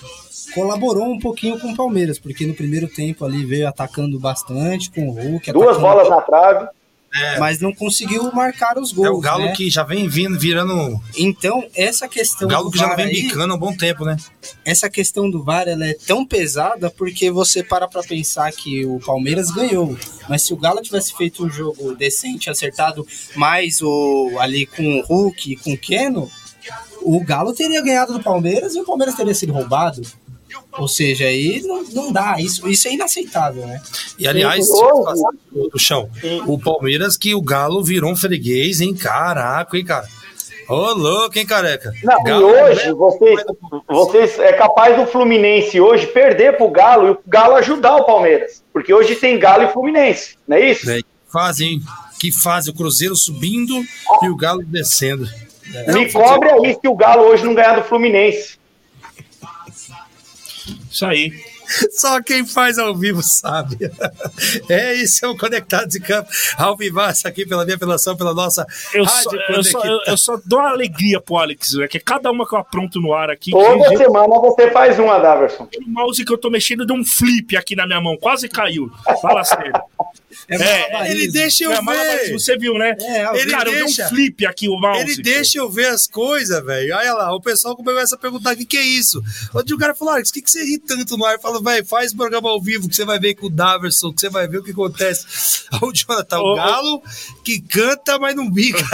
colaborou um pouquinho com o Palmeiras, porque no primeiro tempo ali veio atacando bastante com o Hulk. Duas bolas na trave. É. Mas não conseguiu marcar os gols. É o Galo né? que já vem vindo, virando. Então, essa questão. O Galo que já vem bicando há um bom tempo, né? Essa questão do VAR ela é tão pesada porque você para pra pensar que o Palmeiras ganhou. Mas se o Galo tivesse feito um jogo decente, acertado mais o, ali com o Hulk e com o Keno, o Galo teria ganhado do Palmeiras e o Palmeiras teria sido roubado. Ou seja, aí não, não dá, isso, isso é inaceitável, né? E aliás, do chão, o Palmeiras que o Galo virou um freguês, hein? Caraca, hein, cara? Ô, louco, hein, careca? Não, Galo, e hoje, vocês, vocês é capaz do Fluminense hoje perder pro Galo e o Galo ajudar o Palmeiras. Porque hoje tem Galo e Fluminense, não é isso? É, fazem, que fazem o Cruzeiro subindo e o Galo descendo. É. Me cobre aí se o Galo hoje não ganhar do Fluminense. Isso aí. Só quem faz ao vivo sabe. É isso, é o Conectados de Campo. Ao vivaço aqui pela minha apelação, pela nossa eu só, eu, só, eu, eu, só dou uma alegria pro Alex, é que cada uma que eu apronto no ar aqui. Toda que... semana você faz uma, Daverson. O mouse que eu tô mexendo deu um flip aqui na minha mão, quase caiu. Fala sério. É, é ele deixa eu é, ver. Você viu, né? É, ele cara, deixa, eu um flip aqui o mouse. Ele deixa eu ver as coisas, velho. Olha lá, o pessoal começa a perguntar o que, que é isso. Onde o cara falou, Alex, o que, que você ri tanto no ar? Fala, velho, faz programa ao vivo que você vai ver com o Daverson, que você vai ver o que acontece. O Jonathan, o Galo, que canta, mas não bica.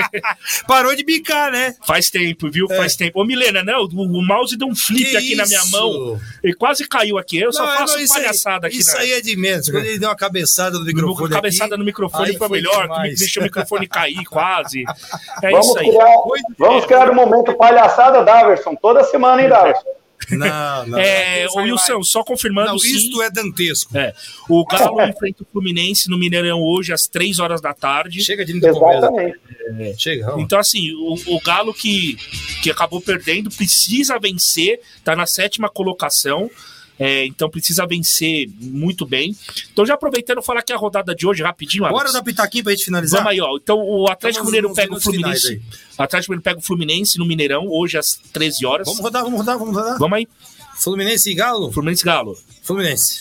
Parou de bicar, né? Faz tempo, viu? É. Faz tempo. Ô, Milena, né? O, o mouse deu um flip que aqui isso? na minha mão. Ele quase caiu aqui. Eu não, só faço não, palhaçada aí, aqui. Isso aí é de menos. Quando ele deu uma cabeçada no microfone. Cabeçada aqui, no microfone foi melhor, demais. que deixou o microfone cair quase. É vamos isso aí. Criar, vamos criar um momento palhaçada, Daverson. Toda semana, hein, Daverson? Não, não. É, o Wilson, só confirmando. Não, isto é dantesco. É. O Galo enfrenta o Fluminense no Mineirão hoje às 3 horas da tarde. Chega de Exatamente. É, Chega, então, assim, o, o, Galo que, que acabou perdendo precisa vencer, tá na sétima colocação. É, então precisa vencer muito bem. Então, já aproveitando falar aqui a rodada de hoje rapidinho. Alex. Bora dar pitaquinho pra gente finalizar. Vamos aí, ó. Então o Atlético Mineiro pega o Fluminense. O Atlético Mineiro pega o Fluminense no Mineirão, hoje às 13 horas. Vamos rodar, vamos rodar, vamos rodar. Vamos aí. Fluminense e Galo? Fluminense e Galo. Fluminense.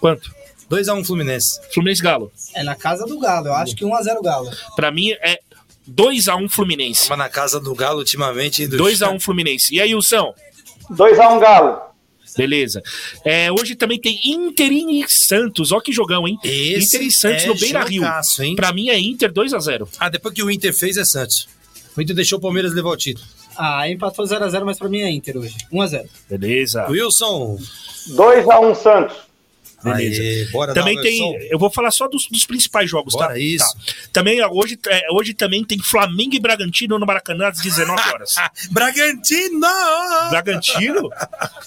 Quanto? 2x1 Fluminense. Fluminense Galo. É na casa do Galo, eu acho que 1x0 Galo. Pra mim é 2x1 Fluminense. Mas na casa do Galo ultimamente. 2x1 Fluminense. E aí, Wilson? 2x1 Galo. Beleza. É, hoje também tem Inter e Santos. Ó que jogão, hein? Esse Inter e Santos é no Beira Rio. Hein? Pra mim é Inter 2x0. Ah, depois que o Inter fez é Santos. O Inter deixou o Palmeiras levar o título. Ah, empatou 0x0, mas pra mim é Inter hoje. 1x0. Beleza. Wilson. 2x1 Santos. Beleza. Aê, bora também tem. Eu vou falar só dos, dos principais jogos, bora tá? Isso. Tá. Também hoje, é, hoje também tem Flamengo e Bragantino no Maracanã às 19 horas. Bragantino! Bragantino?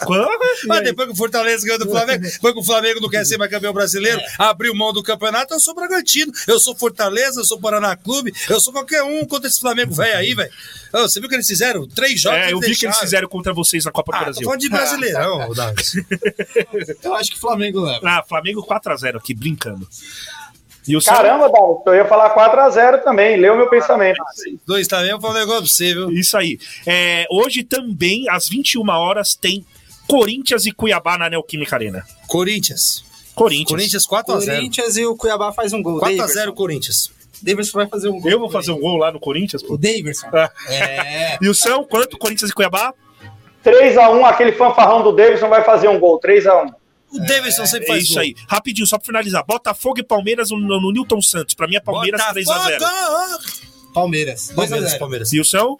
Quando? Mas depois que o Fortaleza ganhou do Flamengo, depois que o Flamengo não quer ser mais campeão brasileiro, é. abriu mão do campeonato, eu sou Bragantino. Eu sou Fortaleza, eu sou Paraná Clube, eu sou qualquer um contra esse Flamengo velho aí, velho. Oh, você viu que eles fizeram? Três jogos. É, eu vi que eles fizeram contra vocês na Copa do ah, Brasil. Tô falando de brasileirão, Eu acho que Flamengo leva. Ah, Flamengo 4x0 aqui, brincando. E o Caramba, Dalton, eu ia falar 4x0 também, leu meu pensamento. Dois também, eu falei um negócio pra você, viu? Isso aí. É, hoje também, às 21 horas, tem Corinthians e Cuiabá na Neoquímica Arena. Corinthians. Corinthians. Corinthians 4x0. Corinthians e o Cuiabá faz um gol. 4x0 Corinthians. Davidson vai fazer um gol. Eu vou fazer um gol lá no Corinthians? Pô. O Davidson. É. E o São, quanto? Corinthians e Cuiabá? 3x1, aquele fanfarrão do Davidson vai fazer um gol. 3x1. O Davidson sempre faz é isso gol. aí. Rapidinho, só pra finalizar. Botafogo e Palmeiras no, no Newton Santos. Pra mim é Palmeiras 3x0. Palmeiras. Palmeiras, Palmeiras. E o São?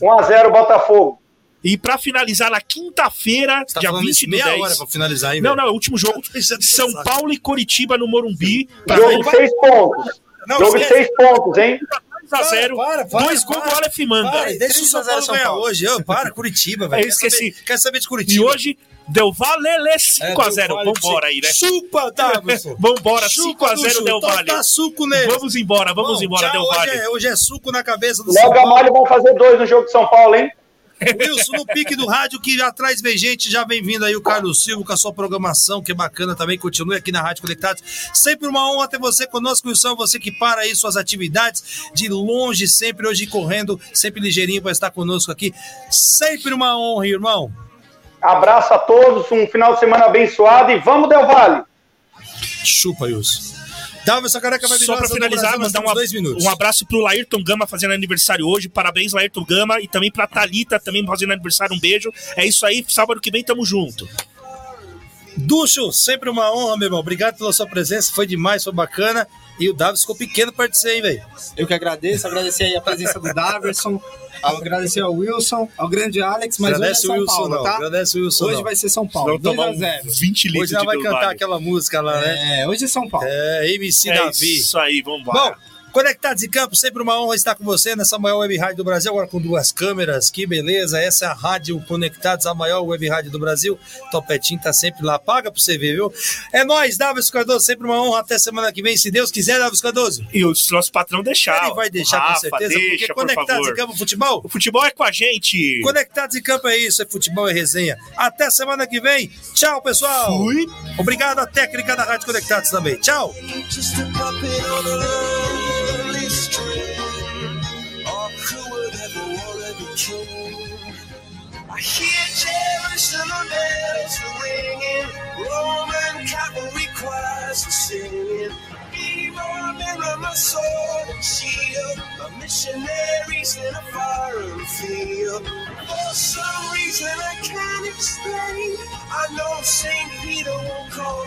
1x0 Botafogo. E pra finalizar na quinta-feira, tá dia falando 20 isso do meia 10. hora pra finalizar aí, Não, não, é o último jogo. São. Paulo e Coritiba no Morumbi. Pra Jogo de seis pontos. Não, Jogo de esquece. seis pontos, hein? 2x0. Para, para, Dois gols do Aleph Manga. Para, deixa o 3 São a 0 Paulo São ganhar Paulo. hoje. Ô, para, Curitiba, velho. Eu Quer esqueci. saber- Quer saber de E Curitiba? hoje deu Valele É, 5x0. Del Valle, Vambora aí, né? Chupa, Davidson. Vambora, Chupa, 5x0 Duchu. Del Valle. Dá suco nele. Vamos embora, vamos Bom, embora, tchau, Del hoje Valle. é, hoje é suco na cabeça do São Logo a Paulo. Malho vão fazer dois no jogo de São Paulo, hein? Wilson, no pique do rádio, que atrás vem gente, já vem vindo aí o Carlos Silva com a sua programação, que é bacana também, continue aqui na Rádio Conectados. Sempre uma honra ter você conosco, Wilson, você que para aí suas atividades de longe, sempre hoje correndo, sempre ligeirinho para estar conosco aqui. Sempre uma honra, irmão. Abraço a todos, um final de semana abençoado e vamos, Del Valle! Chupa, Wilson. Davidson Careca vai Só pra finalizar, mandar um, dois minutos. um abraço pro Laírton Gama fazendo aniversário hoje. Parabéns, Laírton Gama. E também pra Thalita, também fazendo aniversário. Um beijo. É isso aí, sábado que vem tamo junto. Ducho, sempre uma honra, meu irmão. Obrigado pela sua presença, foi demais, foi bacana. E o Davis ficou pequeno perto de você, hein, velho? Eu que agradeço, agradecer aí a presença do Daverson, agradecer ao Wilson, ao grande Alex, mas Agradece o hoje é São Wilson, Paulo, não. tá? Agradece o Wilson, Hoje não. vai ser São Paulo, Senão 2 tomar a um 0 20 litros Hoje ela de vai cantar aquela música lá, né? É, hoje é São Paulo. É, MC É Davi. isso aí, vambora. Bom, Conectados em Campo, sempre uma honra estar com você nessa maior web rádio do Brasil, agora com duas câmeras, que beleza. Essa é a Rádio Conectados, a maior web rádio do Brasil. Topetinho tá sempre lá, paga pra você ver, viu? É nóis, Davis Cardoso, sempre uma honra. Até semana que vem, se Deus quiser, Davis Cardoso. E o nosso patrão deixar. Ele vai deixar Rafa, com certeza, deixa, porque por Conectados favor. em Campo Futebol. O futebol é com a gente. Conectados em Campo é isso, é futebol, é resenha. Até semana que vem. Tchau, pessoal. Fui. Obrigado à técnica da Rádio Conectados também. Tchau. I hear Jerusalem bells are ringing. Roman cavalry choirs are singing. My mirror, my sword and shield. My missionaries in a foreign field. For some reason I can't explain. I know St. Peter won't call